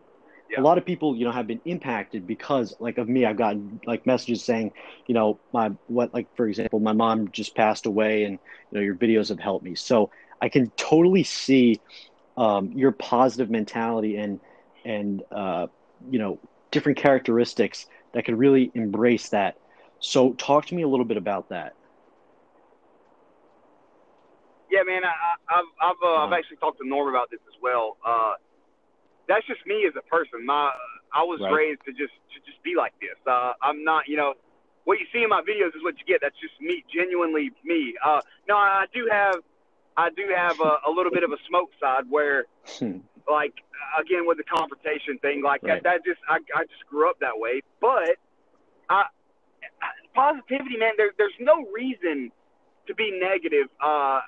yeah. a lot of people you know have been impacted because like of me i've gotten like messages saying you know my what like for example my mom just passed away and you know your videos have helped me so i can totally see um, your positive mentality and and uh, you know different characteristics that could really embrace that so talk to me a little bit about that yeah man I, have I've, uh, uh-huh. I've actually talked to norm about this as well uh, that's just me as a person. My I was right. raised to just to just be like this. Uh, I'm not, you know, what you see in my videos is what you get. That's just me, genuinely me. Uh, no, I do have I do have a, a little bit of a smoke side where, like, again with the confrontation thing, like right. that, that just I, I just grew up that way. But I, positivity, man. There, there's no reason to be negative. Uh,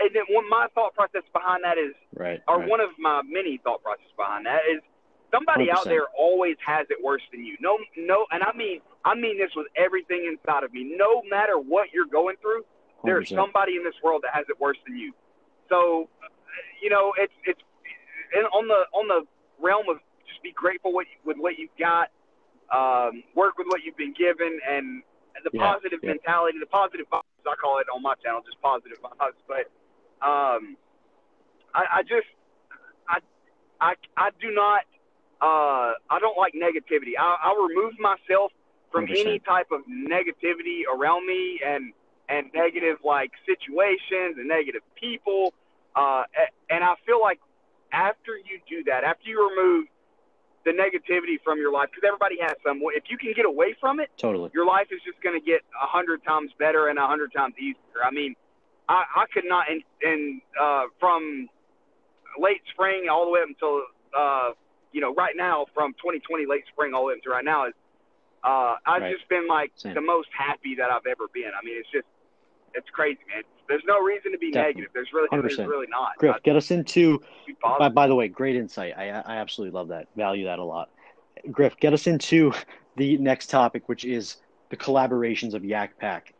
and then one my thought process behind that is, right, or right. one of my many thought processes behind that is, somebody 100%. out there always has it worse than you. No, no, and I mean, I mean this with everything inside of me. No matter what you're going through, there's somebody in this world that has it worse than you. So, you know, it's it's on the on the realm of just be grateful with with what you've got, um, work with what you've been given, and the yeah, positive yeah. mentality, the positive vibes. I call it on my channel just positive vibes, but um, I, I just I I I do not uh, I don't like negativity. I, I remove myself from 100%. any type of negativity around me and and negative like situations and negative people. Uh, and I feel like after you do that, after you remove the negativity from your life, because everybody has some. If you can get away from it, totally, your life is just going to get a hundred times better and a hundred times easier. I mean, I, I could not, and, and uh, from late spring all the way up until, uh, you know, right now, from 2020 late spring all the way up to right now, is uh, I've right. just been like Same. the most happy that I've ever been. I mean, it's just, it's crazy, man. There's no reason to be Definitely. negative. There's really, 100%. there's really not. Griff, get us into. By, by the way, great insight. I, I absolutely love that. Value that a lot. Griff, get us into the next topic, which is the collaborations of Yak Pack.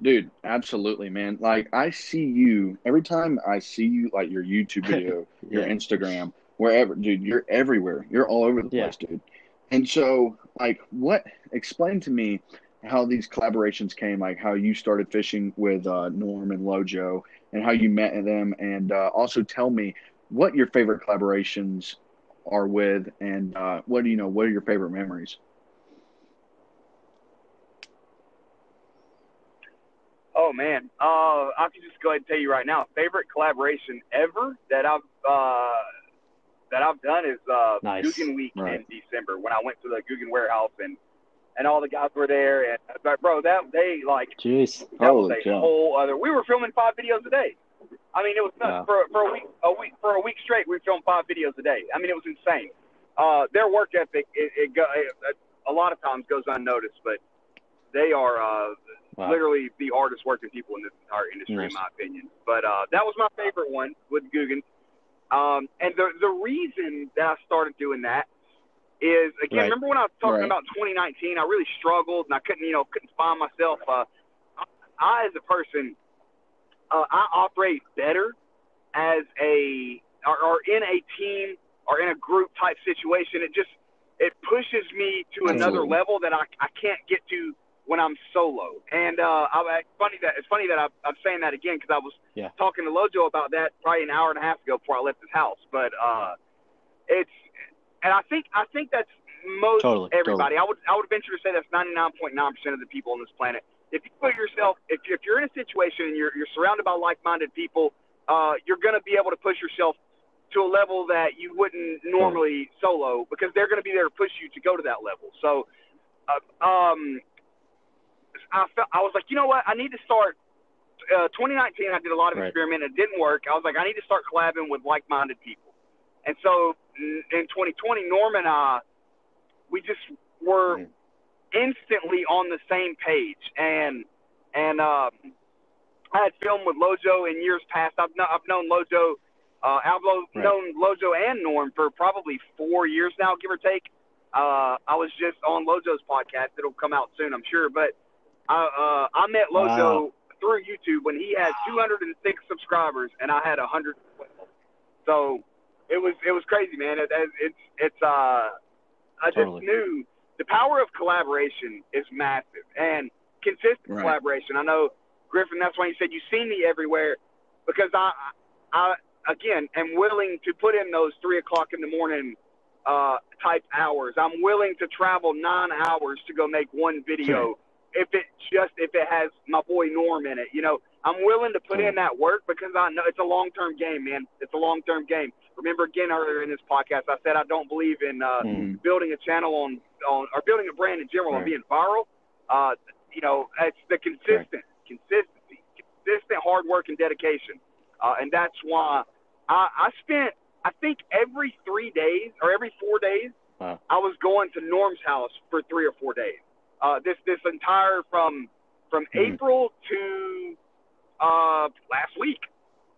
Dude, absolutely, man. Like I see you every time I see you, like your YouTube video, yeah. your Instagram, wherever, dude. You're everywhere. You're all over the place, yeah. dude. And so, like, what? Explain to me how these collaborations came. Like how you started fishing with uh, Norm and Lojo, and how you met them, and uh, also tell me what your favorite collaborations are with, and uh, what do you know? What are your favorite memories? Oh man, uh, I can just go ahead and tell you right now, favorite collaboration ever that I've uh, that I've done is uh, nice. Googan Week right. in December when I went to the Googan warehouse and and all the guys were there and but bro, that they like jeez, that was a whole other. We were filming five videos a day. I mean, it was nuts. for for a week a week for a week straight. We filmed five videos a day. I mean, it was insane. Uh, their work ethic it, it, go, it, a lot of times goes unnoticed, but they are uh, Wow. Literally the hardest working people in this entire industry, in my opinion. But uh, that was my favorite one with Googan. Um, and the the reason that I started doing that is again, right. remember when I was talking right. about 2019? I really struggled and I couldn't, you know, couldn't find myself. Uh, I, as a person, uh, I operate better as a or, or in a team or in a group type situation. It just it pushes me to Absolutely. another level that I, I can't get to when I'm solo. And uh, I, funny that it's funny that I, I'm saying that again because I was yeah. talking to Lojo about that probably an hour and a half ago before I left his house. But uh, it's and I think I think that's most totally, everybody. Totally. I would I would venture to say that's 99.9 percent of the people on this planet. If you put yourself if you, if you're in a situation and you're you're surrounded by like-minded people, uh, you're going to be able to push yourself to a level that you wouldn't normally solo because they're going to be there to push you to go to that level. So, uh, um, I felt I was like, you know what? I need to start. Uh, 2019, I did a lot of right. experimenting. It didn't work. I was like, I need to start collabing with like-minded people. And so in 2020, Norm and I, we just were mm. instantly on the same page. And and um, I had filmed with Lojo in years past. I've, no, I've known Lojo, uh, I've lo- Right. known Lojo and Norm for probably four years now, give or take. Uh, I was just on Lojo's podcast. It'll come out soon, I'm sure. But I, uh, I met Lojo Wow. through YouTube when he had 206 subscribers and I had 112. So it was it was crazy, man. It, it, it's it's uh, I Totally. just knew the power of collaboration is massive and consistent Right. collaboration. I know Griffin. That's why you said you see me everywhere because I I again am willing to put in those three o'clock in the morning uh, type hours. I'm willing to travel nine hours to go make one video if it just if it has my boy Norm in it. You know, I'm willing to put in that work because I know it's a long term game, man. It's a long term game. Remember again earlier in this podcast, I said I don't believe in uh, Mhm. building a channel on on or building a brand in general Right. on being viral. Uh, you know, it's the consistent consistency, consistent hard work and dedication, uh, and that's why I, I spent I think every three days or every four days Wow. I was going to Norm's house for three or four days. Uh, this this entire from from Mhm. April to uh, last week,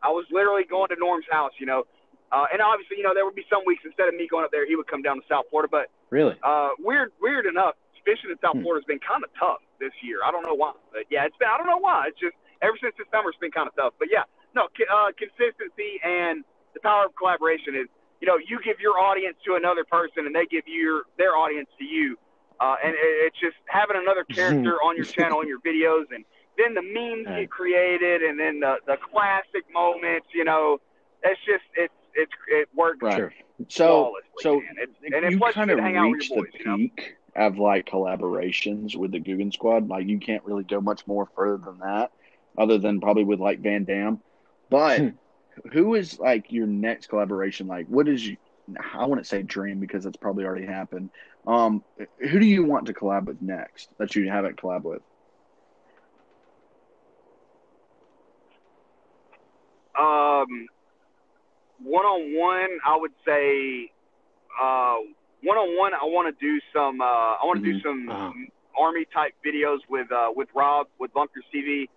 I was literally going to Norm's house. You know, uh, and obviously you know there would be some weeks instead of me going up there, he would come down to South Florida. But Really? uh, weird weird enough, fishing in South Hmm. Florida has been kind of tough this year. I don't know why, but yeah, it's been I don't know why. It's just ever since this summer, it's been kind of tough. But yeah, no uh, consistency and the power of collaboration is you know you give your audience to another person and they give your their audience to you uh, and it, it's just having another character on your channel and your videos and then the memes Right. get created and then the the classic moments you know it's just it's it's it works Right. Sure. So, so man. It's, and it's you kind of get out with reached your the boys, you know? peak of like collaborations with the Googan Squad. Like you can't really go much more further than that, other than probably with like Van Dam. But Hmm. who is like your next collaboration? Like, what is you? I wouldn't say dream because that's probably already happened. Um, who do you want to collab with next that you haven't collab with? Um, one on one, I would say, uh, one on one, I want to do some. Uh, I want to do Mhm. some Uh-huh. army type videos with uh, with Rob with Lunkers TV.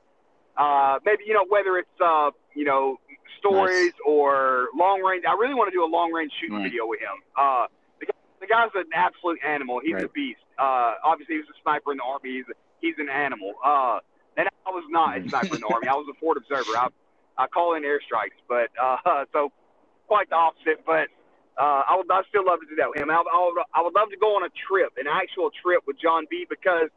Uh, maybe you know whether it's uh, you know stories or long range. I really want to do a long range shooting Right. video with him. Uh, the, guy's an absolute animal. He's a beast. Uh, obviously, he was a sniper in the army. He's he's an animal. Uh, and I was not a sniper in the army. I was a forward observer. I I call in airstrikes, but uh, so quite the opposite. But uh, I would I still love to do that with him. I, I, would, I would love to go on a trip, an actual trip with Jon B. Because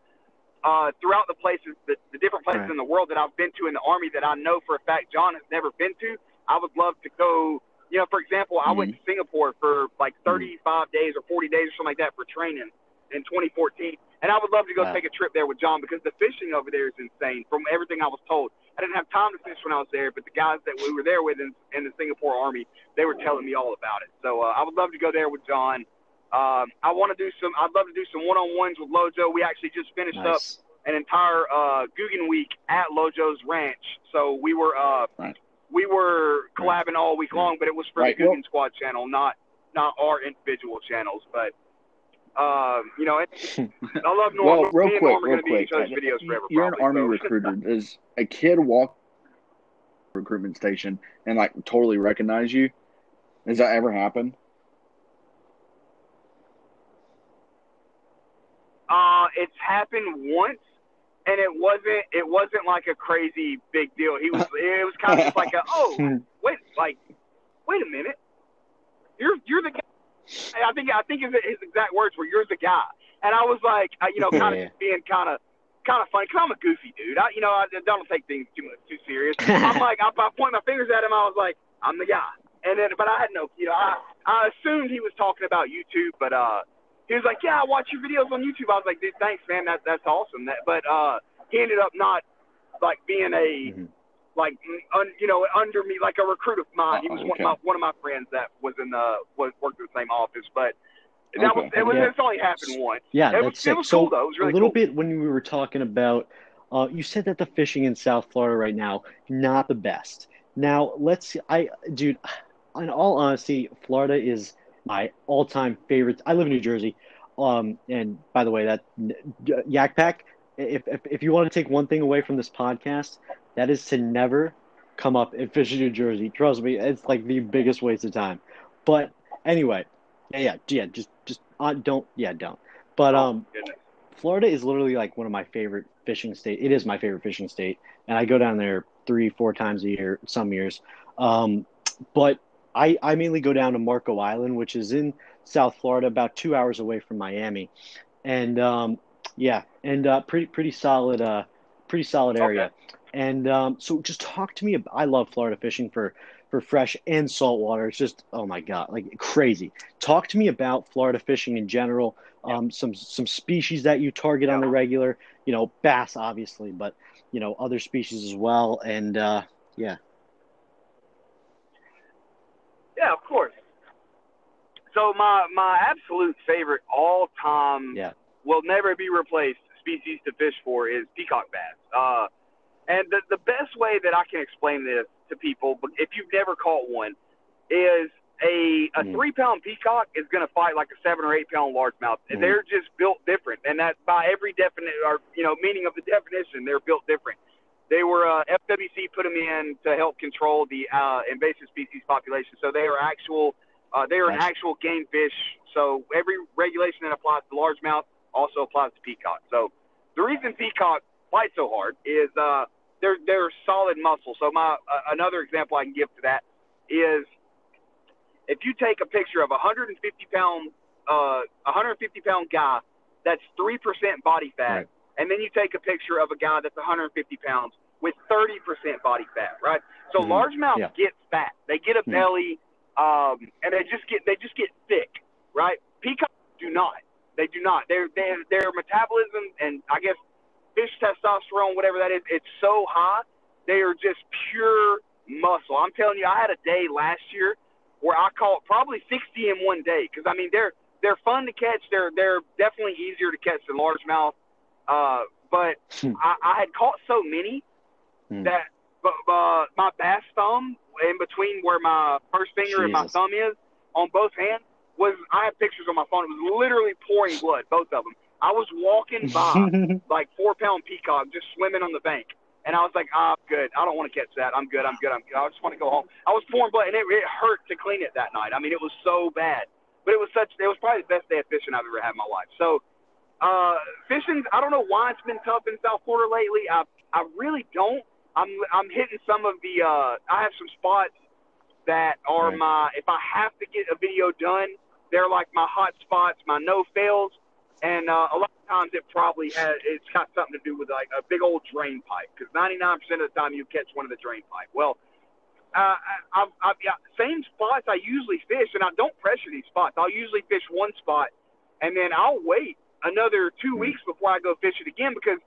uh, throughout the places, the, the different places Right. in the world that I've been to in the army that I know for a fact John has never been to, I would love to go. You know, for example, I went to Singapore for like 35 days or 40 days or something like that for training in 2014. And I would love to go Wow. take a trip there with John because the fishing over there is insane from everything I was told. I didn't have time to fish when I was there, but the guys that we were there with in, in the Singapore Army, they were telling me all about it. So uh, I would love to go there with John. Um, I want to do some. I'd love to do some one-on-ones with Lojo. We actually just finished up an entire uh, Googan week at Lojo's ranch. So we were uh, Right. We were collabing all week long, but it was for Right, the Googan Squad channel, not not our individual channels. But um, you know, it, I love Norm. Well, real quick, real going to be in quick. forever. You're an army so. recruiter. Does a kid walk recruitment station and like totally recognize you? Has that ever happened? Uh, it's happened once, and it wasn't. It wasn't like a crazy big deal. He was. It was kind of just like a. Oh, wait, like, wait a minute. You're you're the guy. I think I think his, his exact words were, "You're the guy," and I was like, you know, kind of Yeah. being kind of kind of funny. Cause I'm a goofy dude. I, you know, I don't take things too much too serious. I'm like, I, I point my fingers at him. I was like, I'm the guy. And then, but I had no, you know, I I assumed he was talking about YouTube, but uh, he was like, yeah, I watch your videos on YouTube. I was like, dude, thanks, man. That that's awesome. That, but uh, he ended up not like being a Mhm. like un, you know under me like a recruit of mine. He was Oh, one okay. of my one of my friends that was in the was worked in the same office, but that was it was Yeah. it's only happened once. Yeah, It that's was- it sick. was so cool, though. It was really a little cool. bit when we were talking about, uh, you said that the fishing in South Florida right now not the best. Now let's, see. I, dude, in all honesty, Florida is my all-time favorite. I live in New Jersey, um, and by the way, that Yak Pack. If, if if you want to take one thing away from this podcast, That is to never come up and fish in New Jersey. Trust me, it's like the biggest waste of time. But anyway, yeah, yeah, yeah just just uh, don't, yeah, don't. But Oh, um. Florida is literally like one of my favorite fishing state. It is my favorite fishing state, and I go down there three, four times a year, some years. Um, but I I mainly go down to Marco Island, which is in South Florida, about two hours away from Miami, and um, yeah, and uh, pretty pretty solid, uh, pretty solid area. And um, so, just talk to me. About, I love Florida fishing for for fresh and salt water. It's just oh my god, like crazy. Talk to me about Florida fishing in general. Um, some some species that you target on the regular. You know, bass obviously, but you know other species as well. And uh, yeah, Yeah, of course. So my my absolute favorite all time Yeah. will never be replaced species to fish for is peacock bass. Uh, and the the best way that I can explain this to people, but if you've never caught one, is a a Mm. three pound peacock is going to fight like a seven or eight pound largemouth. Mhm. They're just built different, and that by every definite or you know meaning of the definition, they're built different. They were uh, FWC put them in to help control the uh, invasive species population. So they are actual, uh, they are actual game fish. So every regulation that applies to largemouth also applies to peacock. So the reason peacock fight so hard is uh, they're they're solid muscle. So my uh, another example I can give to that is if you take a picture of a 150 pound uh, 150 pound guy that's three percent body fat, Right. And then you take a picture of a guy that's 150 pounds with 30 percent body fat, right? So Mhm. largemouth Yeah. get fat. They get a Mhm. belly, um, and they just get they just get thick, right? Peacocks do not. They do not. Their their their metabolism and I guess fish testosterone, whatever that is, it's so high. They are just pure muscle. I'm telling you, I had a day last year where I caught probably 60 in one day because I mean they're they're fun to catch. They're they're definitely easier to catch than largemouth. Uh, but I, I had caught so many Hmm. that uh, my bass thumb in between where my first finger and my thumb is on both hands was I have pictures on my phone. It was literally pouring blood, both of them. I was walking by like four pound peacock just swimming on the bank. And I was like, ah, I'm good. I don't want to catch that. I'm good. I'm good. I'm good. I just want to go home. I was pouring blood, and it, it hurt to clean it that night. I mean, it was so bad. But it was such. It was probably the best day of fishing I've ever had in my life. So, uh, fishing. I don't know why it's been tough in South Florida lately. I I really don't. I'm I'm hitting some of the. Uh, I have some spots that are Right. my. If I have to get a video done, they're like my hot spots, my no fails, and uh, a lot of times it probably has. It's got something to do with like a big old drain pipe because 99% of the time you catch one of the drain pipe. Well, uh, I- I've, I've got same spots I usually fish, and I don't pressure these spots. I'll usually fish one spot, and then I'll wait another two Hmm. weeks before I go fish it again because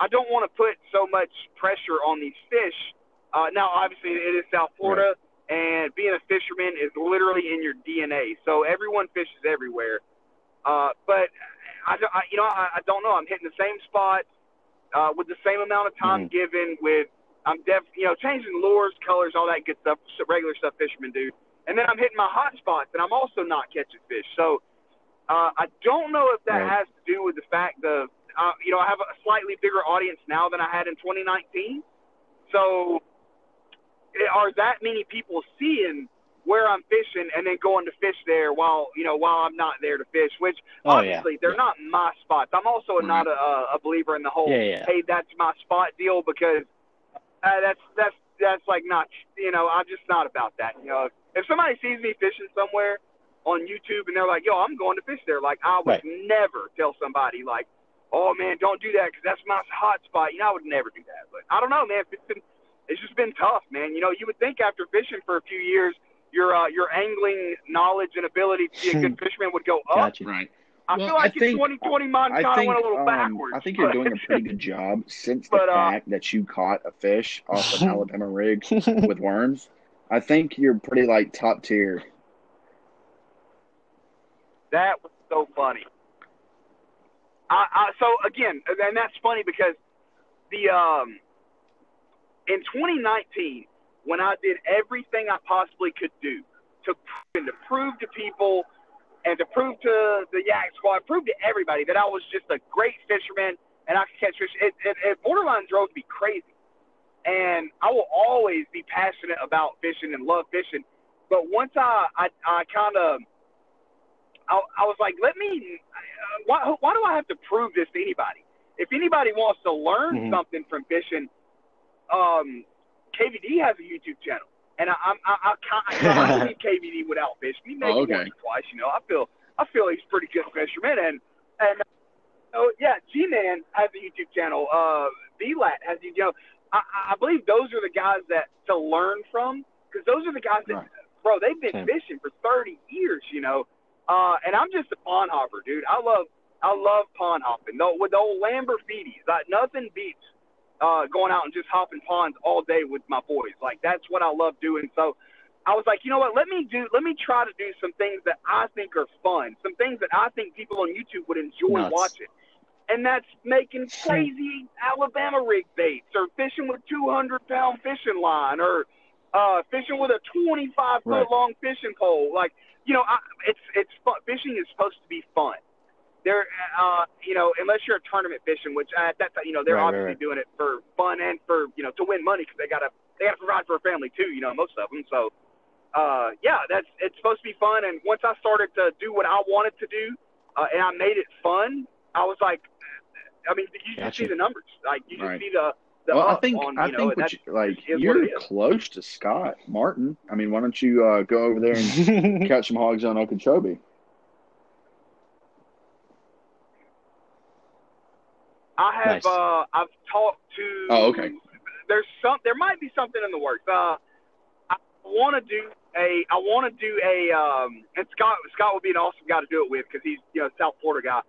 I don't want to put so much pressure on these fish. Uh, now, obviously, it is South Florida, and being a fisherman is literally in your DNA. So everyone fishes everywhere. Uh, but I, I, you know, I, I don't know. I'm hitting the same spot uh, with the same amount of time given. With I'm def, you know, changing lures, colors, all that good stuff, regular stuff fishermen do. And then I'm hitting my hot spots, and I'm also not catching fish. So uh, I don't know if that Right. has to do with the fact of, uh, you know, I have a slightly bigger audience now than I had in 2019. So eh, are that many people seeing where I'm fishing and then going to fish there while you know while I'm not there to fish? Which Oh, yeah. obviously they're Yeah. not my spots. I'm also not a, a believer in the whole Yeah, yeah. hey that's my spot deal because uh, that's that's that's like not you know I'm just not about that. You know if somebody sees me fishing somewhere on YouTube and they're like yo I'm going to fish there like I would Right. never tell somebody like oh man don't do that because that's my hot spot. You know I would never do that. But I don't know man. It's been it's just been tough, man. You know, you would think after fishing for a few years, your uh, your angling knowledge and ability to be a good fisherman would go up. Gotcha. Right. I Well, feel like I think- in 2020 mine kind of went a little um, backwards. I think you're doing a pretty good job since the But, uh, fact that you caught a fish off an Alabama rig with worms. I think you're pretty like top tier. That was so funny. I, I so again, and that's funny because the um in 2019 when I did everything I possibly could do to and to prove to people and to prove to the Yak Squad, prove to everybody that I was just a great fisherman and I could catch fish. It, it, it borderline drove me crazy. and I will always be passionate about fishing and love fishing. But once I I, I kind of I, I was like, let me. Uh, why, why do I have to prove this to anybody? If anybody wants to learn Mhm. something from fishing, um, KVD has a YouTube channel, and I, I, I can't I can't believe KVD would outfish me maybe Oh, okay. once or twice. You know, I feel I feel he's a pretty good fisherman, and and oh yeah, G Man has a YouTube channel. Uh, VLAT has you know. I, I believe those are the guys that to learn from because those are the guys that, Right. bro, they've been Same. fishing for 30 years, you know. Uh, and I'm just a pond hopper, dude. I love, I love pond hopping. Though with the old Lamborghinis, like nothing beats uh, going out and just hopping ponds all day with my boys. Like that's what I love doing. So I was like, you know what? Let me do. Let me try to do some things that I think are fun. Some things that I think people on YouTube would enjoy Nuts. watching. And that's making crazy Alabama rig baits, or fishing with 200 pound fishing line, or uh, fishing with a 25 foot Right. long fishing pole. Like, you know, I, it's it's fun. Fishing is supposed to be fun. There, uh, you know, unless you're a tournament fishing, which at that time, you know, they're Right, obviously right. doing it for fun and for you know to win money because they gotta they gotta provide for a family too. You know, most of them. So, uh, yeah, that's it's supposed to be fun. And once I started to do what I wanted to do, uh, and I made it fun, I was like, I mean, you just Gotcha. see the numbers. Like you just see the well, I think on, I know, think that's, you, like you're close to Scott Martin. I mean, why don't you uh, go over there and catch some hogs on Okeechobee? I have Nice. uh I've talked to Oh, okay. There's some there might be something in the works. Uh I want to do a I want to do a um and Scott Scott would be an awesome guy to do it with cuz he's you know South Florida guy.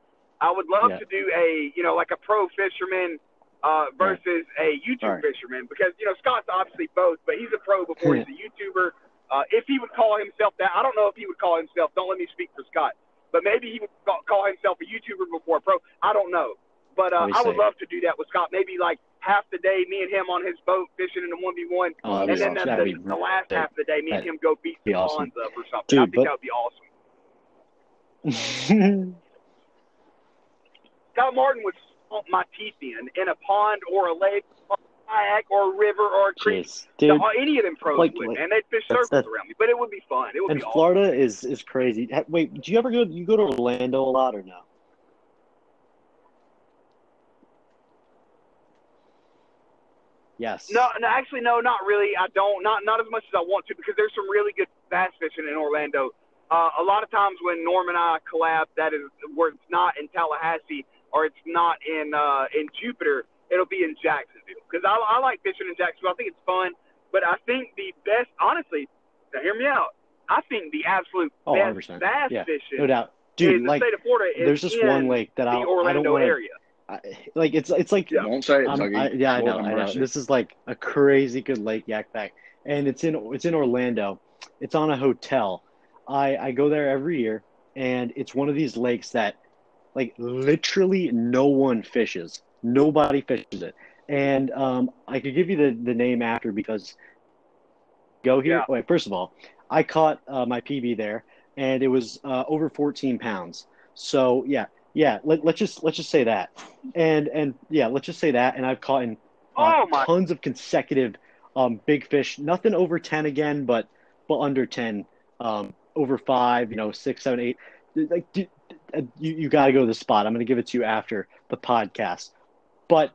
I would love Yeah. to do a you know like a pro fisherman uh versus a YouTube Right. fisherman because you know Scott's obviously both, but he's a pro before he's a YouTuber. Uh, if he would call himself that, I don't know if he would call himself. Don't let me speak for Scott, but maybe he would call, himself a YouTuber before a pro. I don't know. But uh, I would love to do that with Scott. Maybe like half the day, me and him on his boat fishing in a one v one, Oh, and then the, the, the last half of the day, me and him go beat be some awesome. ponds up or something. Dude, I think but- that would be awesome. Scott Martin would stomp my teeth in in a pond or a lake or a kayak or a river or a creek. Jeez, dude. Any of them pros like- would, like- man. They'd fish circles that- around me, but it would be fun. It would And be awesome. Florida is is crazy. Wait, do you ever go? You go to Orlando a lot or no? Yes. No, no, actually, no, not really. I don't, not not as much as I want to, because there's some really good bass fishing in Orlando. Uh, a lot of times when Norm and I collab, that is where it's not in Tallahassee or it's not in uh, in Jupiter. It'll be in Jacksonville because I, I like fishing in Jacksonville. I think it's fun, but I think the best, honestly, now hear me out. I think the absolute Oh, best 100%. bass Yeah, fishing No doubt, in dude. the Like, state of Florida is there's this in one lake that the I I don't want to. area. Like, it's it's like Yeah. Don't say it, I'm- Zuggy. I, yeah, I know, I know. This is like a crazy good lake Yak Pack, and it's in it's in Orlando. It's on a hotel. I I go there every year, and it's one of these lakes that, like, literally no one fishes. Nobody fishes it, and um, I could give you the the name after because. Go here. Yeah. Wait, first of all, I caught uh, my PB there, and it was uh, over 14 pounds. So yeah, yeah. Let, let's just let's just say that, and and yeah, let's just say that. And I've caught in uh, Oh tons of consecutive um, big fish. Nothing over 10 again, but but under 10, um, over five. You know, six, seven, eight. Like dude, you you got to go to the spot. I'm gonna give it to you after the podcast. But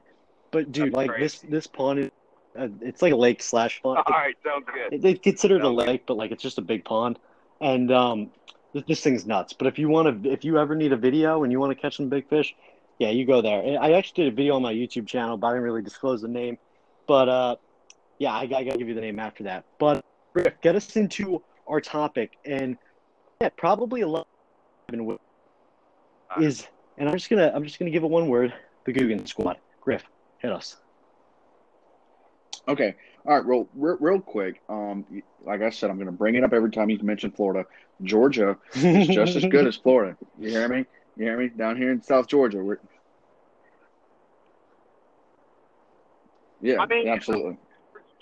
but dude, That's like crazy. this this pond is uh, it's like a lake slash pond. All right, sounds good. They consider it a Sounds good. lake, but like it's just a big pond, and um, this, this thing's nuts. But if you want to, if you ever need a video and you want to catch some big fish, yeah, you go there. I actually did a video on my YouTube channel, but I didn't really disclose the name. But uh, yeah, I, I gotta give you the name after that. But Rick, get us into our topic, and yeah, probably a lot is, and I'm just gonna, I'm just gonna give it one word: the Googan Squad. Griff, hit us. Okay. All right. Real, real, real quick. Um, like I said, I'm going to bring it up every time you mention Florida. Georgia is just as good as Florida. You hear me? You hear me? Down here in South Georgia, we're. Yeah, I mean, absolutely.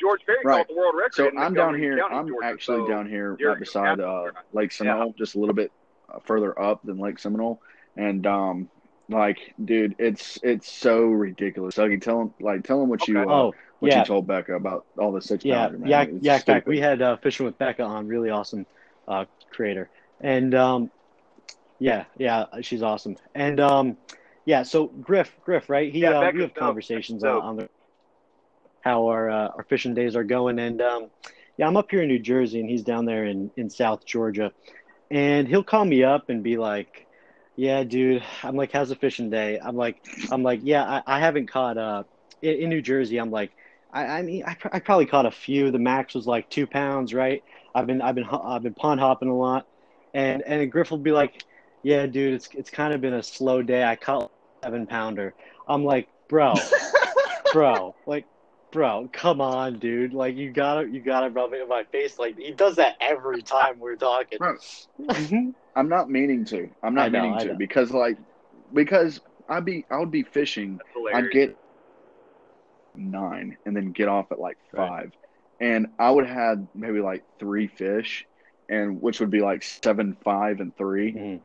George Perry Right. called the world record. So in I'm down here. County, I'm Georgia, actually so down here right beside uh, Lake Seminole, just a little bit uh, further up than Lake Seminole, and um, like, dude, it's it's so ridiculous. Zuggy, tell him like tell him what you uh, Oh, what Yeah. you told Becca about all the six Yeah, pounder. man. yeah, It's yeah. stupid. We had uh, fishing with Becca on, really awesome uh, creator, and um, yeah, yeah, she's awesome. And um, yeah, so Griff, Griff, right? He, Yeah, uh, we have dope. conversations on, on the how our uh, our fishing days are going, and um, yeah, I'm up here in New Jersey, and he's down there in in South Georgia, and he'll call me up and be like. Yeah, dude. I'm like, how's the fishing day? I'm like, I'm like, yeah, I, I haven't caught uh in, in New Jersey. I'm like, I, I mean, I, I probably caught a few. The max was like two pounds, right? I've been, I've been, I've been pond hopping a lot, and and Griff will be like, yeah, dude, it's it's kind of been a slow day. I caught seven pounder. I'm like, bro, bro, like, bro, come on, dude. Like, you gotta, you gotta rub it in my face. Like, he does that every time we're talking. Bro, I'm not meaning to. I'm not know, meaning to because like because I'd be I would be fishing. I'd get nine and then get off at like Right. five, and I would have maybe like three fish, and which would be like seven, five, and three, Mhm.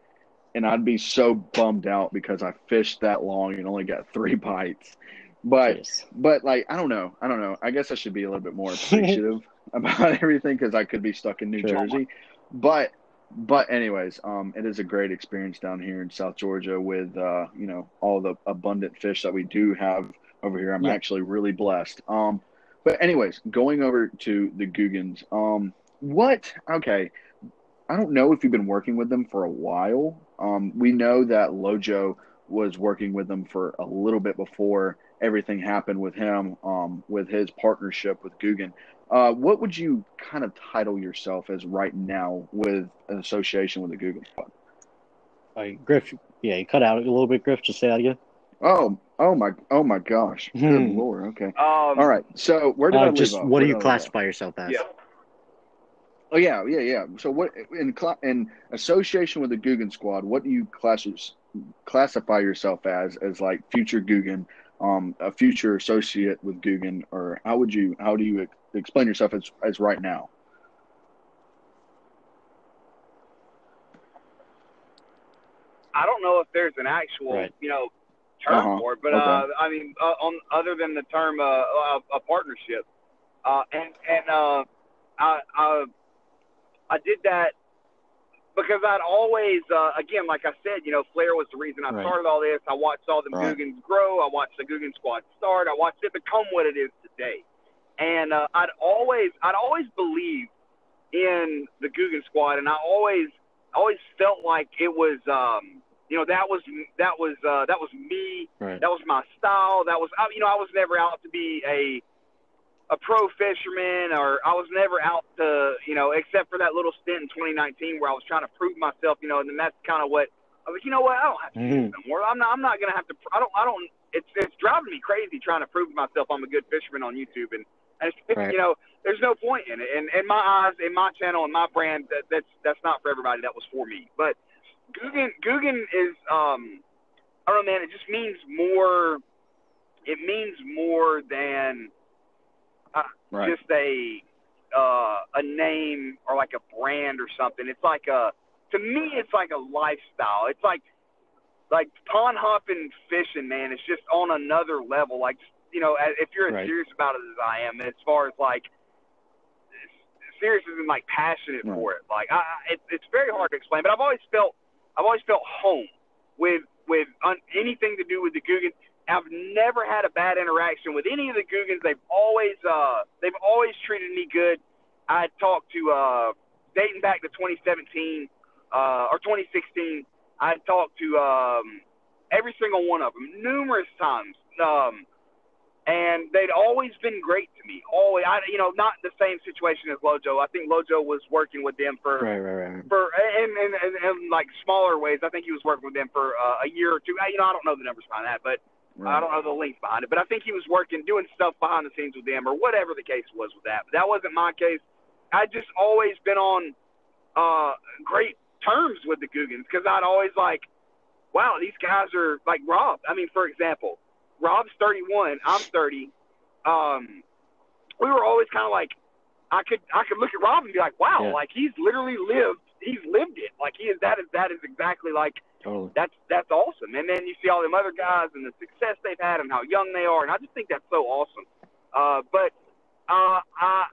and I'd be so bummed out because I fished that long and only got three bites. But Jeez. but like I don't know, I don't know. I guess I should be a little bit more appreciative about everything because I could be stuck in New Sure. Jersey. But but anyways, um, it is a great experience down here in South Georgia with uh, you know all the abundant fish that we do have over here. I'm Yeah. actually really blessed. Um, but anyways, going over to the Googans. Um, what? Okay, I don't know if you've been working with them for a while. Um, we know that Lojo was working with them for a little bit before everything happened with him, um, with his partnership with Googan. Uh, what would you kind of title yourself as right now with an association with the Googan Squad? Like, Griff, yeah, you cut out a little bit, Griff. Just say that again. Oh, oh my, oh my gosh! Good lord. Okay. Um, All right. So where did I Uh, leave just off? what Where do you I leave off? classify yourself as? Yeah. Oh yeah, yeah, yeah. So what in cla in association with the Googan squad? What do you class classify yourself as? As like future Googan, um, a future associate with Googan, or how would you how do you ex- explain yourself as as right now? I don't know if there's an actual, Right. you know, term Uh-huh. for it, but Okay. uh, I mean, uh, on other than the term uh, a, a partnership, uh, and and uh, I, I I did that because I'd always, uh, again, like I said, you know, Flair was the reason I Right. started all this. I watched all the Right. Googans grow. I watched the Googan squad start. I watched it become what it is today. And uh, I'd always, I'd always believed in the Googan squad, and I always, always felt like it was, um, you know, that was that was uh, that was me. Right. That was my style. That was, I- you know, I was never out to be a a pro fisherman, or I was never out to, you know, except for that little stint in 2019 where I was trying to prove myself, you know, and then that's kind of what I was. like, You know what? I don't have to Mhm. this no more. I'm not. I'm not gonna have to. I don't. I don't. It's it's driving me crazy trying to prove myself I'm a good fisherman on YouTube, and, and it's, Right. you know, there's no point in it. And in my eyes, in my channel, and my brand, that, that's that's not for everybody. That was for me. But Googan Googan is um, I don't know, man. It just means more. It means more than Right. just a uh, a name or like a brand or something. It's like a to me, it's like a lifestyle. It's like like pond hopping, fishing, man. It's just on another level. Like you know, if you're as Right. serious about it as I am, as far as like serious as in like passionate Right. for it. Like I, I- it's very hard to explain, but I've always felt I've always felt home with with un, anything to do with the Googans. I've never had a bad interaction with any of the Googans. They've always uh they've always treated me good. I talked to uh dating back to 2017 uh or 2016. I talked to um every single one of them numerous times. Um and they'd always been great to me. Always, I, you know, not the same situation as Lojo. I think Lojo was working with them for Right, right, right. for in, in, in, in like smaller ways. I think he was working with them for uh, a year or two. I, you know, I don't know the numbers behind that, but I don't know the links behind it. But I think he was working, doing stuff behind the scenes with them, or whatever the case was with that. But that wasn't my case. I just always been on uh, great terms with the Googans because I'd always like, wow, these guys are like Rob. I mean, for example, Rob's 31, I'm 30. Um, we were always kind of like, I could I could look at Rob and be like, wow, Yeah. like he's literally lived he's lived it. Like he is that is that is exactly like Totally. that's that's awesome. And then you see all them other guys and the success they've had and how young they are, and I just think that's so awesome. Uh, but uh, I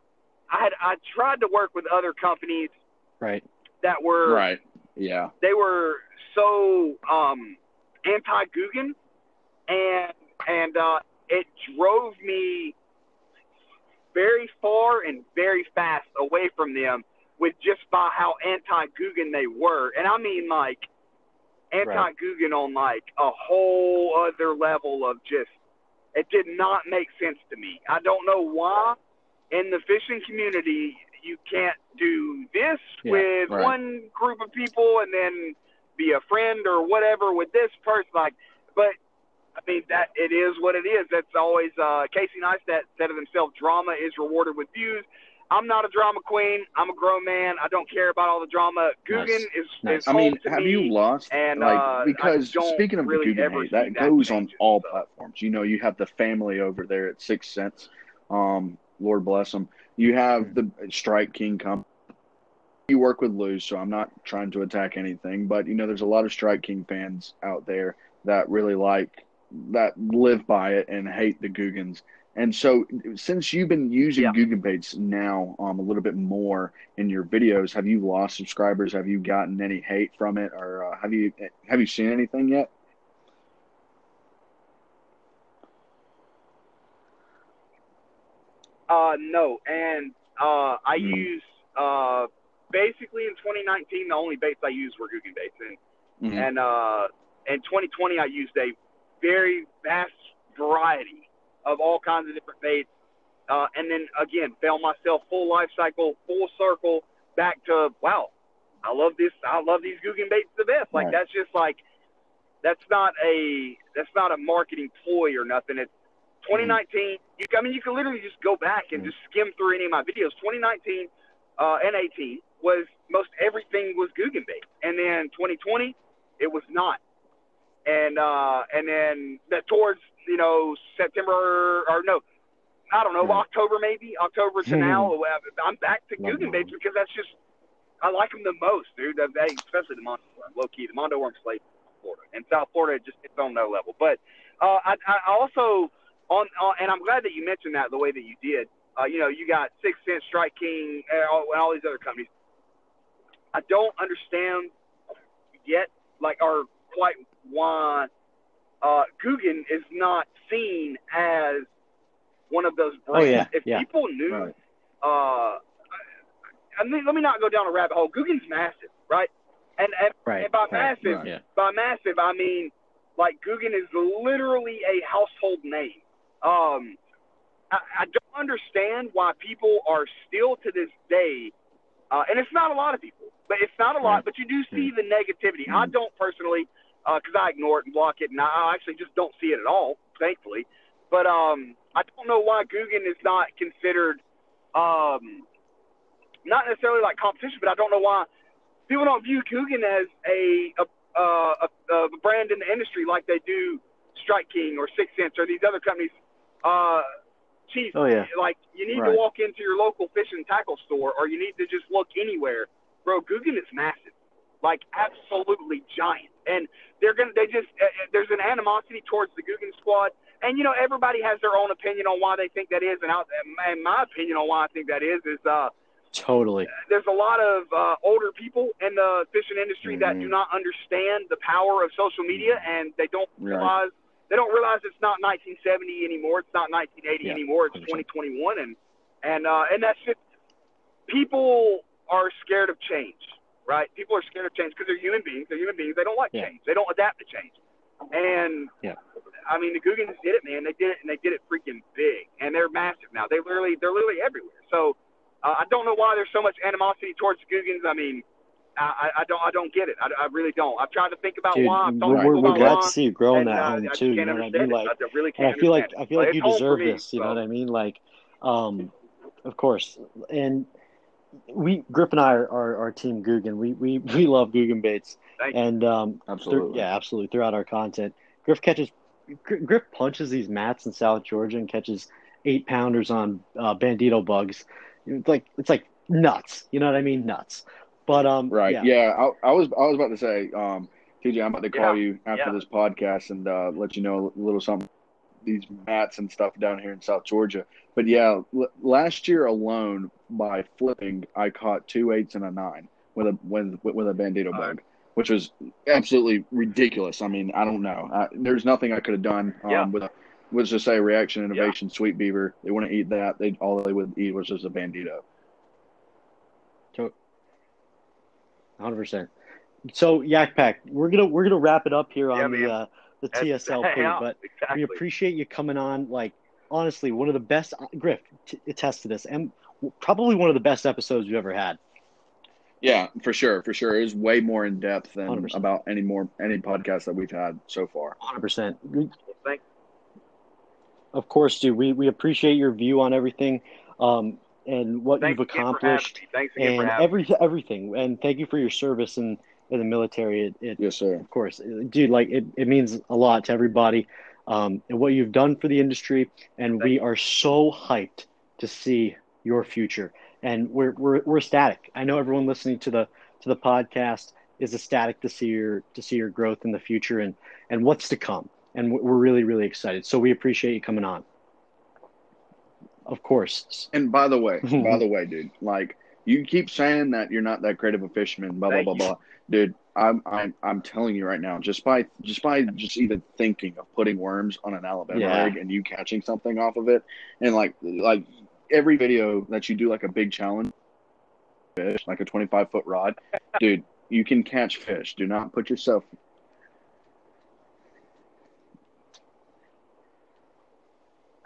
I had I tried to work with other companies Right. that were Right. Yeah. they were so um, anti Googan, and and uh, it drove me very far and very fast away from them with just by how anti Googan they were, and I mean like anti Googan on like a whole other level of just it did not make sense to me. I don't know why in the fishing community you can't do this Yeah, with right. one group of people and then be a friend or whatever with this person like but I mean that it is what it is. That's always uh Casey Neistat said of himself, drama is rewarded with views. I'm not a drama queen. I'm a grown man. I don't care about all the drama. Googan Nice. is, Nice. is I mean, have me. you lost? and, like, uh, because speaking of really the Googan hate, that that goes on all so. platforms. You know, you have the family over there at Six Cents. Um, Lord bless them. You have the Strike King company. You work with Lou, so I'm not trying to attack anything, but you know, there's a lot of Strike King fans out there that really like that live by it and hate the Googans. And so, since you've been using Yeah. Googan baits now um, a little bit more in your videos, have you lost subscribers? Have you gotten any hate from it, or uh, have you have you seen anything yet? Uh, no, and uh, I Hmm. use uh, basically in 2019 the only baits I used were Googan baits, and Mhm. and uh, in 2020 I used a very vast variety of all kinds of different baits, uh, and then again found myself full life cycle, full circle, back to wow, I love this, I love these Googan baits the best. Like Right. that's just like that's not a that's not a marketing ploy or nothing. It's 2019. You, I mean, you can literally just go back and Mhm. just skim through any of my videos. 2019 uh, and 18 was most everything was Googan bait, and then 2020 it was not. And uh, and then that towards you know September or no, I don't know Right. October maybe October to Hmm. now. I'm back to Love baits because that's just I like them the most, dude. They- especially the Mondo worm, low key. The Mondo worm slate Florida and South Florida, just it's on no level. But uh, I, I also on, on, and I'm glad that you mentioned that the way that you did. Uh, you know, you got Six Cent, Strike King, and all, and all these other companies. I don't understand yet, like, or quite why uh, Googan is not seen as one of those brands. Oh, yeah, if yeah. people knew Right. uh, I mean, let me not go down a rabbit hole. Googan's massive, right? And and, Right. and by right, massive. Yeah. by massive, I mean like Googan is literally a household name. Um, I, I don't understand why people are still to this day, uh, and it's not a lot of people, but it's not a lot. But you do see the negativity. I Mhm. don't personally, because I ignore it and block it, and I, I actually just don't see it at all, thankfully. But um, I don't know why Googan is not considered, um, not necessarily like competition, but I don't know why people don't view Googan as a a, uh, a a brand in the industry like they do Strike King or Six Sense or these other companies. Uh, Chief, Oh, yeah. like you need Right. to walk into your local fish and tackle store, or you need to just look anywhere. Bro, Googan is massive, like absolutely giant, and they're gonna. They just uh, uh, there's an animosity towards the Googan squad, and you know everybody has their own opinion on why they think that is, and, I, and my opinion on why I think that is is uh Totally. there's a lot of uh, older people in the fishing industry that Mhm. do not understand the power of social media, and they don't Right. realize they don't realize it's not 1970 anymore. It's not 1980 Yeah, anymore. It's 100%. 2021, and and uh, and that's just people are scared of change, right? People are scared of change because they're human beings. They're human beings. They don't like Yeah. change. They don't adapt to change. And Yeah. I mean, the Googans did it, man. They did it, and they did it freaking big. And they're massive now. They literally, they're literally everywhere. So uh, I don't know why there's so much animosity towards the Googans. I mean, I, I don't, I don't get it. I, I really don't. I've tried to think about Dude, why. I've we're, we're, glad to see you grow in that home too. You know what I mean? it. Like, I really can't I feel like understand I feel like you deserve me, this. You know what I mean? Like, um, of course, and we Griff and I are, are, are Team Googan. We we we love Googan baits, and um, through, Absolutely. yeah, absolutely throughout our content. Griff catches, Griff punches these mats in South Georgia and catches eight pounders on uh, bandito bugs. It's like it's like nuts. You know what I mean? Nuts. But um, Right. yeah, Yeah. I, I was I was about to say, um, TJ, I'm about to call Yeah. you after Yeah. this podcast and uh, let you know a little something. these mats and stuff down here in South Georgia. But yeah, l- last year alone, by flipping, I caught two eights and a nine with a with with a bandito bug, which was absolutely ridiculous. I mean, I don't know. I, there's nothing I could have done um, Yeah. with a was just say reaction innovation sweet beaver. They wouldn't eat that. They all they would eat was just a bandito. So, Hundred percent. So Yak Pack, we're gonna we're gonna wrap it up here Yeah, on the uh, the That's- TSLP, yeah, but exactly. we appreciate you coming on. Like honestly, one of the best. Griff, t- attest to this, and probably one of the best episodes we've ever had. Yeah, for sure, for sure. It was way more in depth than 100%. about any more any podcast that we've had so far. Hundred percent. Thank- Of course, dude. We we appreciate your view on everything, um, and what Thanks you've again for having accomplished, me. Thanks again for and having me. every everything. And thank you for your service in in the military. It, it Yes, sir. of course, dude. Like it, it means a lot to everybody, um, and what you've done for the industry. And we are so hyped to see your future. And we're we're we're ecstatic. I know everyone listening to the to the podcast is ecstatic to see your to see your growth in the future and and what's to come. And we're really really excited. So we appreciate you coming on. Of course. And by the way, by the way, dude, like you keep saying that you're not that great of a fisherman, blah blah Thank blah you. blah. Dude, I'm I'm I'm telling you right now, just by just by just even thinking of putting worms on an Alabama Yeah. rig and you catching something off of it, and like like every video that you do like a big challenge fish, like a 25 foot rod, dude, you can catch fish. Do not put yourself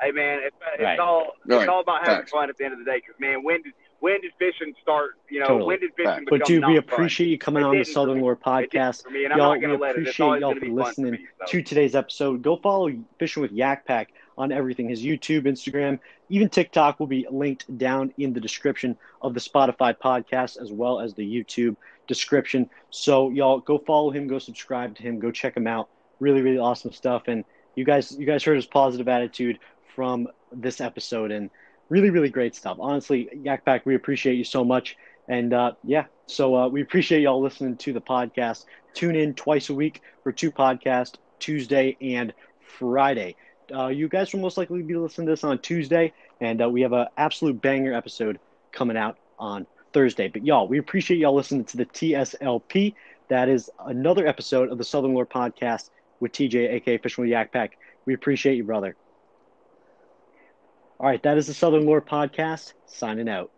Hey man, it's, it's Right. all it's Right. all about having Facts. fun at the end of the day. Because man, when did when did fishing start? You know, Totally. when did fishing Facts. become But dude, we not fun? appreciate you coming It on the Southern me. Lore podcast. me, and I'm Y'all, not we let appreciate always y'all for be fun for listening me. So. to today's episode. Go follow Fishing with Yak Pack on everything. His YouTube, Instagram, even TikTok will be linked down in the description of the Spotify podcast as well as the YouTube description. So y'all go follow him, go subscribe to him, go check him out. Really, really awesome stuff. And you guys, you guys heard his positive attitude from this episode, and really, really great stuff. Honestly, Yak Pack, we appreciate you so much. And uh, yeah, so uh, we appreciate y'all listening to the podcast. Tune in twice a week for two podcasts, Tuesday and Friday. Uh, you guys will most likely be listening to this on Tuesday, and uh, we have an absolute banger episode coming out on Thursday. But y'all, we appreciate y'all listening to the TSLP. That is another episode of the Southern Lure Podcast with TJ, aka Fishing with Yak Pack. We appreciate you, brother. All right, that is the Southern Lure Podcast. Signing out.